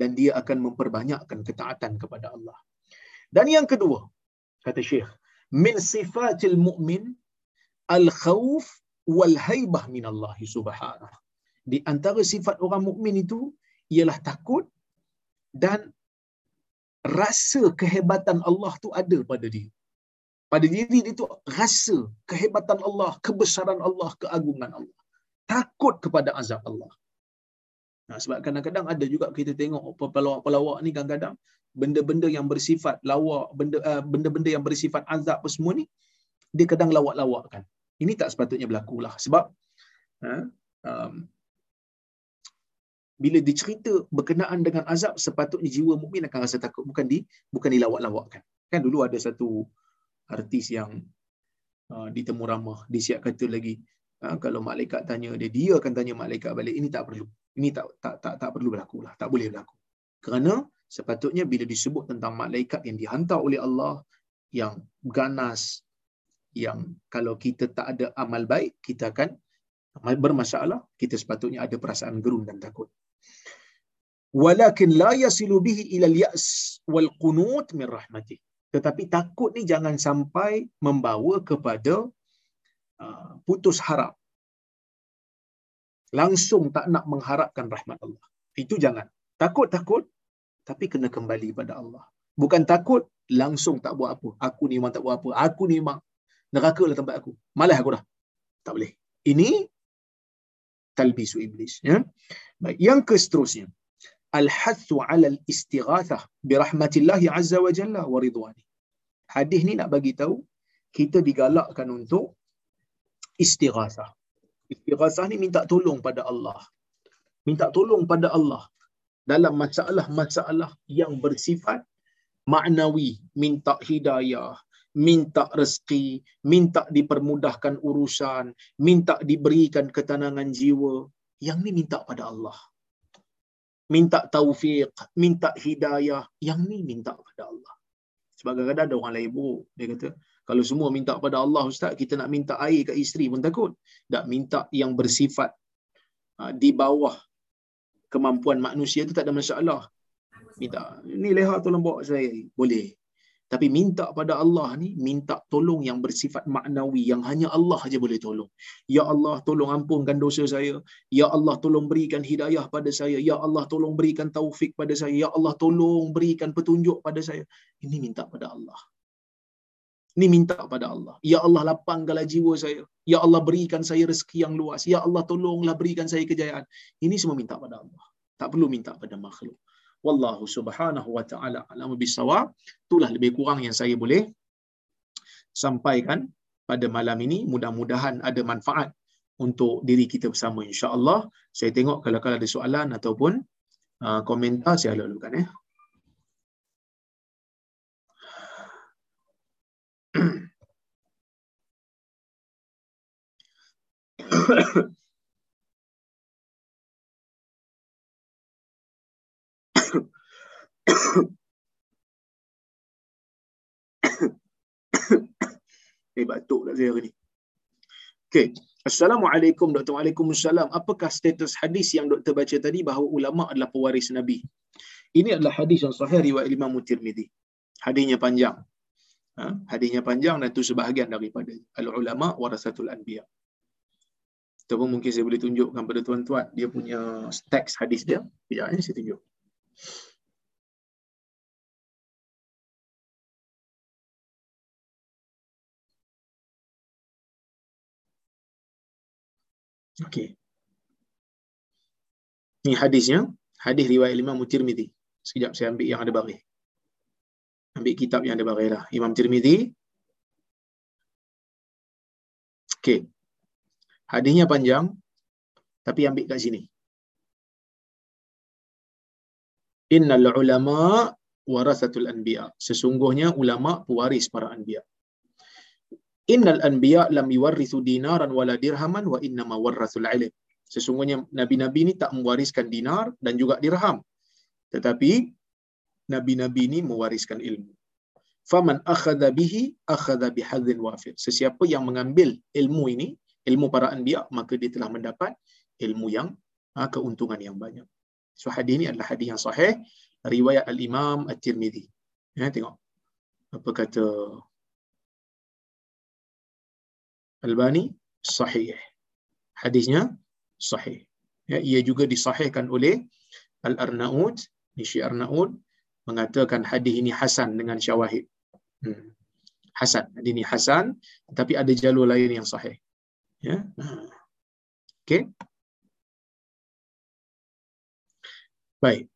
dan dia akan memperbanyakkan ketaatan kepada Allah. Dan yang kedua, kata Syekh, min sifatil mu'min al-khawf wal haibah min Allah subhanahu. Di antara sifat orang mukmin itu ialah takut dan rasa kehebatan Allah tu ada pada dia pada diri dia tu rasa kehebatan Allah, kebesaran Allah, keagungan Allah. Takut kepada azab Allah. Nah, sebab kadang-kadang ada juga kita tengok pelawak-pelawak ni kadang-kadang benda-benda yang bersifat lawak, benda uh, benda-benda yang bersifat azab apa semua ni dia kadang lawak-lawakkan. Ini tak sepatutnya berlaku lah sebab uh, um, bila dicerita berkenaan dengan azab sepatutnya jiwa mukmin akan rasa takut bukan di bukan dilawak-lawakkan. Kan dulu ada satu artis yang uh, ditemu ramah dia siap kata lagi. Uh, kalau malaikat tanya dia dia akan tanya malaikat balik ini tak perlu. Ini tak tak tak tak perlu berlaku lah. Tak boleh berlaku. Kerana sepatutnya bila disebut tentang malaikat yang dihantar oleh Allah yang ganas yang kalau kita tak ada amal baik kita akan bermasalah kita sepatutnya ada perasaan gerun dan takut. Walakin la yasilu bihi ila al-ya's wal qunut min rahmatih tetapi takut ni jangan sampai membawa kepada uh, putus harap. Langsung tak nak mengharapkan rahmat Allah. Itu jangan. Takut-takut tapi kena kembali pada Allah. Bukan takut langsung tak buat apa. Aku ni memang tak buat apa. Aku ni memang neraka lah tempat aku. Malah aku dah. Tak boleh. Ini talbisu iblis. Ya? Baik. Yang seterusnya al-hathu 'ala al-istighathah bi rahmatillah azza wa jalla wa ridwani. Hadis ni nak bagi tahu kita digalakkan untuk istighathah. Istighathah ni minta tolong pada Allah. Minta tolong pada Allah dalam masalah-masalah yang bersifat maknawi, minta hidayah, minta rezeki, minta dipermudahkan urusan, minta diberikan ketenangan jiwa. Yang ni minta pada Allah minta taufik, minta hidayah. Yang ni minta pada Allah. Sebab kadang-kadang ada orang lain. Dia kata, kalau semua minta pada Allah Ustaz, kita nak minta air ke isteri pun takut. Tak minta yang bersifat uh, di bawah kemampuan manusia tu tak ada masalah. Minta, ni leha tolong bawa saya. Boleh. Tapi minta pada Allah ni, minta tolong yang bersifat maknawi, yang hanya Allah saja boleh tolong. Ya Allah, tolong ampunkan dosa saya. Ya Allah, tolong berikan hidayah pada saya. Ya Allah, tolong berikan taufik pada saya. Ya Allah, tolong berikan petunjuk pada saya. Ini minta pada Allah. Ini minta pada Allah. Ya Allah, lapangkanlah jiwa saya. Ya Allah, berikan saya rezeki yang luas. Ya Allah, tolonglah berikan saya kejayaan. Ini semua minta pada Allah. Tak perlu minta pada makhluk wallahu subhanahu wa taala alam bisawab itulah lebih kurang yang saya boleh sampaikan pada malam ini. Mudah-mudahan ada manfaat untuk diri kita bersama insya-Allah. Saya tengok kalau kalau ada soalan ataupun uh, komentar saya lalukan ya eh batuk tak saya hari ni. Okey. Assalamualaikum Dr. Waalaikumsalam. Apakah status hadis yang doktor baca tadi bahawa ulama adalah pewaris Nabi? Ini adalah hadis yang sahih riwayat Imam Tirmizi. Hadisnya panjang. Ha? Hadisnya panjang dan itu sebahagian daripada al-ulama warasatul anbiya. Ataupun mungkin saya boleh tunjukkan pada tuan-tuan dia punya teks hadis dia. Ya, ini saya tunjuk. Okey. Ini hadisnya, hadis riwayat Imam Tirmizi. Sekejap saya ambil yang ada baris. Ambil kitab yang ada baris lah. Imam Tirmizi. Okey. Hadisnya panjang tapi ambil kat sini. Innal ulama warasatul anbiya. Sesungguhnya ulama pewaris para anbiya. Innal anbiya lam yuwarrithu dinaran wala dirhaman wa innama warathul ilm. Sesungguhnya nabi-nabi ni tak mewariskan dinar dan juga dirham. Tetapi nabi-nabi ni mewariskan ilmu. Faman akhadha bihi akhadha bihadzin wafir. Sesiapa yang mengambil ilmu ini, ilmu para anbiya, maka dia telah mendapat ilmu yang ha, keuntungan yang banyak. So hadis ini adalah hadis yang sahih riwayat al-Imam At-Tirmizi. Ya, tengok. Apa kata Albani sahih. Hadisnya sahih. Ya, ia juga disahihkan oleh Al-Arnaud, Nishi Arnaud mengatakan hadis ini hasan dengan syawahid. Hmm. Hasan. Hadis ini hasan tapi ada jalur lain yang sahih. Ya. Okey. Baik.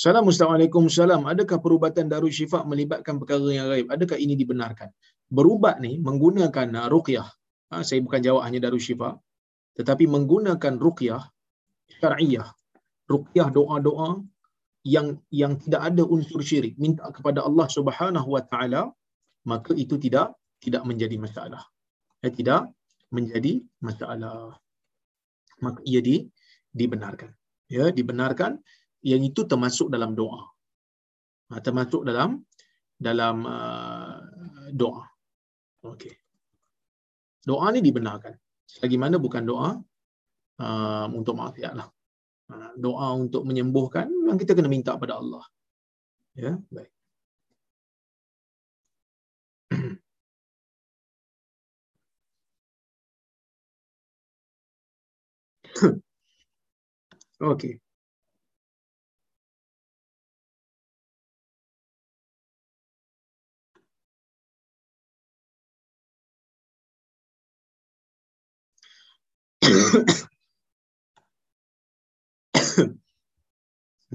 Assalamualaikum salam. Adakah perubatan Darul Syifa melibatkan perkara yang gaib? Adakah ini dibenarkan? Berubat ni menggunakan uh, ruqyah. Ha, saya bukan jawab hanya Darul Syifa. Tetapi menggunakan ruqyah syar'iyah. Ruqyah doa-doa yang yang tidak ada unsur syirik. Minta kepada Allah subhanahu wa ta'ala. Maka itu tidak tidak menjadi masalah. Ya, tidak menjadi masalah. Maka ia di, dibenarkan. Ya, dibenarkan yang itu termasuk dalam doa. Ha, termasuk dalam dalam uh, doa. Okey. Doa ni dibenarkan. Selagi mana bukan doa uh, untuk maksiat lah. Uh, doa untuk menyembuhkan memang kita kena minta pada Allah. Ya, baik. Okey.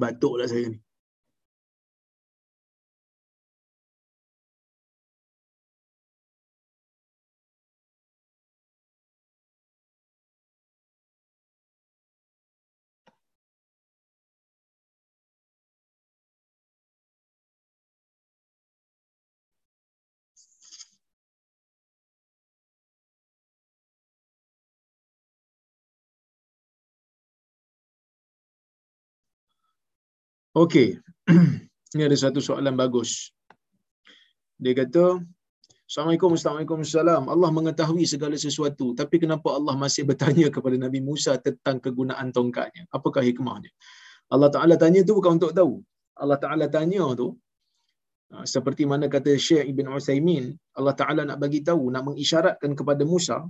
Batuklah saya ni. Okey. Ini ada satu soalan bagus. Dia kata, Assalamualaikum, Assalamualaikum, Assalam. Allah mengetahui segala sesuatu. Tapi kenapa Allah masih bertanya kepada Nabi Musa tentang kegunaan tongkatnya? Apakah hikmahnya? Allah Ta'ala tanya tu bukan untuk tahu. Allah Ta'ala tanya tu, ah, seperti mana kata Syekh Ibn Uthaymin, Allah Ta'ala nak bagi tahu, nak mengisyaratkan kepada Musa,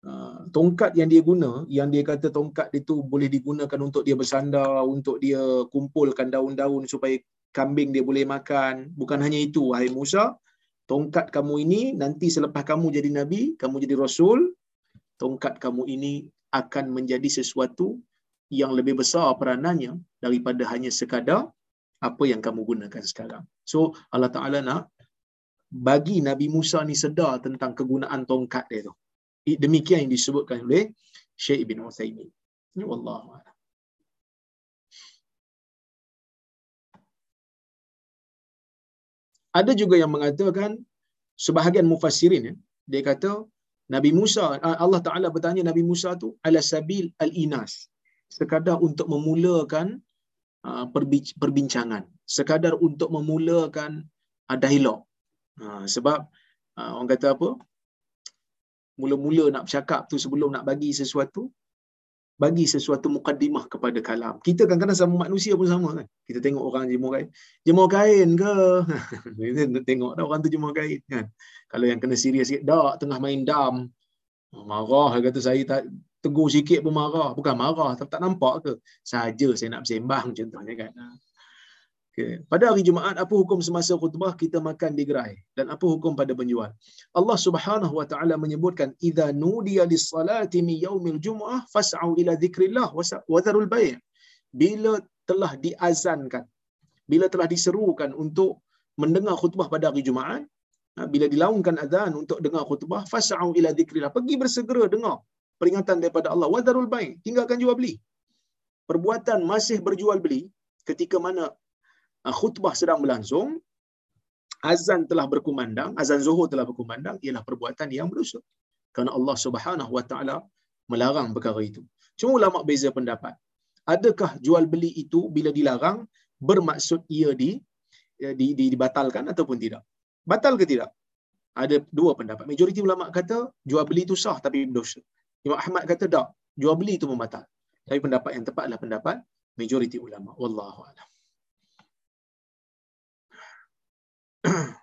Ah, tongkat yang dia guna, yang dia kata tongkat itu boleh digunakan untuk dia bersandar, untuk dia kumpulkan daun-daun supaya kambing dia boleh makan. Bukan hanya itu, wahai Musa, tongkat kamu ini nanti selepas kamu jadi nabi, kamu jadi rasul, tongkat kamu ini akan menjadi sesuatu yang lebih besar peranannya daripada hanya sekadar apa yang kamu gunakan sekarang. So Allah Taala nak bagi Nabi Musa ni sedar tentang kegunaan tongkat dia tu demikian yang disebutkan oleh Syekh Ibn Uthaymin. Ini wallahu a'lam. Ada juga yang mengatakan sebahagian mufassirin ya, dia kata Nabi Musa ah, Allah Taala bertanya Nabi Musa tu ala sabil al inas sekadar untuk memulakan uh, perbincangan sekadar untuk memulakan uh, dialog uh, sebab uh, orang kata apa mula-mula nak bercakap tu sebelum nak bagi sesuatu bagi sesuatu mukaddimah kepada kalam. Kita kan kadang sama manusia pun sama kan. Kita tengok orang jemur kain. Jemur kain ke? Kita tengok dah orang tu jemur kain kan. Kalau yang kena serius sikit, dak tengah main dam. Marah kata saya tak tegur sikit pun marah. Bukan marah, tapi tak nampak ke? Saja saya nak bersembang contohnya kan. Okay. Pada hari Jumaat, apa hukum semasa khutbah kita makan di gerai? Dan apa hukum pada penjual? Allah Subhanahu wa taala menyebutkan idza nudiya lis-salati min yaumil jumu'ah fas'au ila dzikrillah wa dharul bai'. Bila telah diazankan, bila telah diserukan untuk mendengar khutbah pada hari Jumaat, ha, bila dilaungkan azan untuk dengar khutbah, fas'au ila dzikrillah. Pergi bersegera dengar peringatan daripada Allah dharul bai'. Tinggalkan jual beli. Perbuatan masih berjual beli ketika mana khutbah sedang berlangsung, azan telah berkumandang, azan zuhur telah berkumandang, ialah perbuatan yang berdosa. Kerana Allah Subhanahu Wa Taala melarang perkara itu. Cuma ulama beza pendapat. Adakah jual beli itu bila dilarang bermaksud ia di, ya, di, di dibatalkan ataupun tidak? Batal ke tidak? Ada dua pendapat. Majoriti ulama kata jual beli itu sah tapi berdosa. Imam Ahmad kata tak, jual beli itu membatal. Tapi pendapat yang tepat adalah pendapat majoriti ulama. Wallahu a'lam.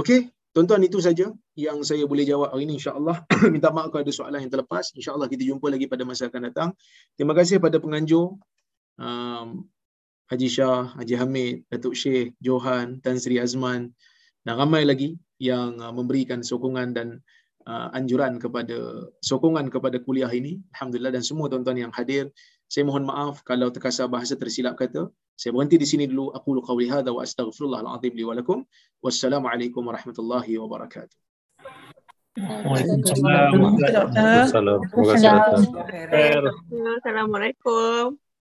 Okey, tuan-tuan itu saja yang saya boleh jawab hari ini insya-Allah. Minta maaf kalau ada soalan yang terlepas. Insya-Allah kita jumpa lagi pada masa akan datang. Terima kasih pada penganjur um, Haji Shah, Haji Hamid, Datuk Syekh, Johan, Tan Sri Azman dan ramai lagi yang uh, memberikan sokongan dan uh, anjuran kepada sokongan kepada kuliah ini. Alhamdulillah dan semua tuan-tuan yang hadir. Saya mohon maaf kalau terkasar bahasa tersilap kata. Saya berhenti di sini dulu. Aku lu qawli hadha wa astaghfirullahal azim li wa lakum. Wassalamualaikum warahmatullahi wabarakatuh. Waalaikumsalam. Assalamualaikum.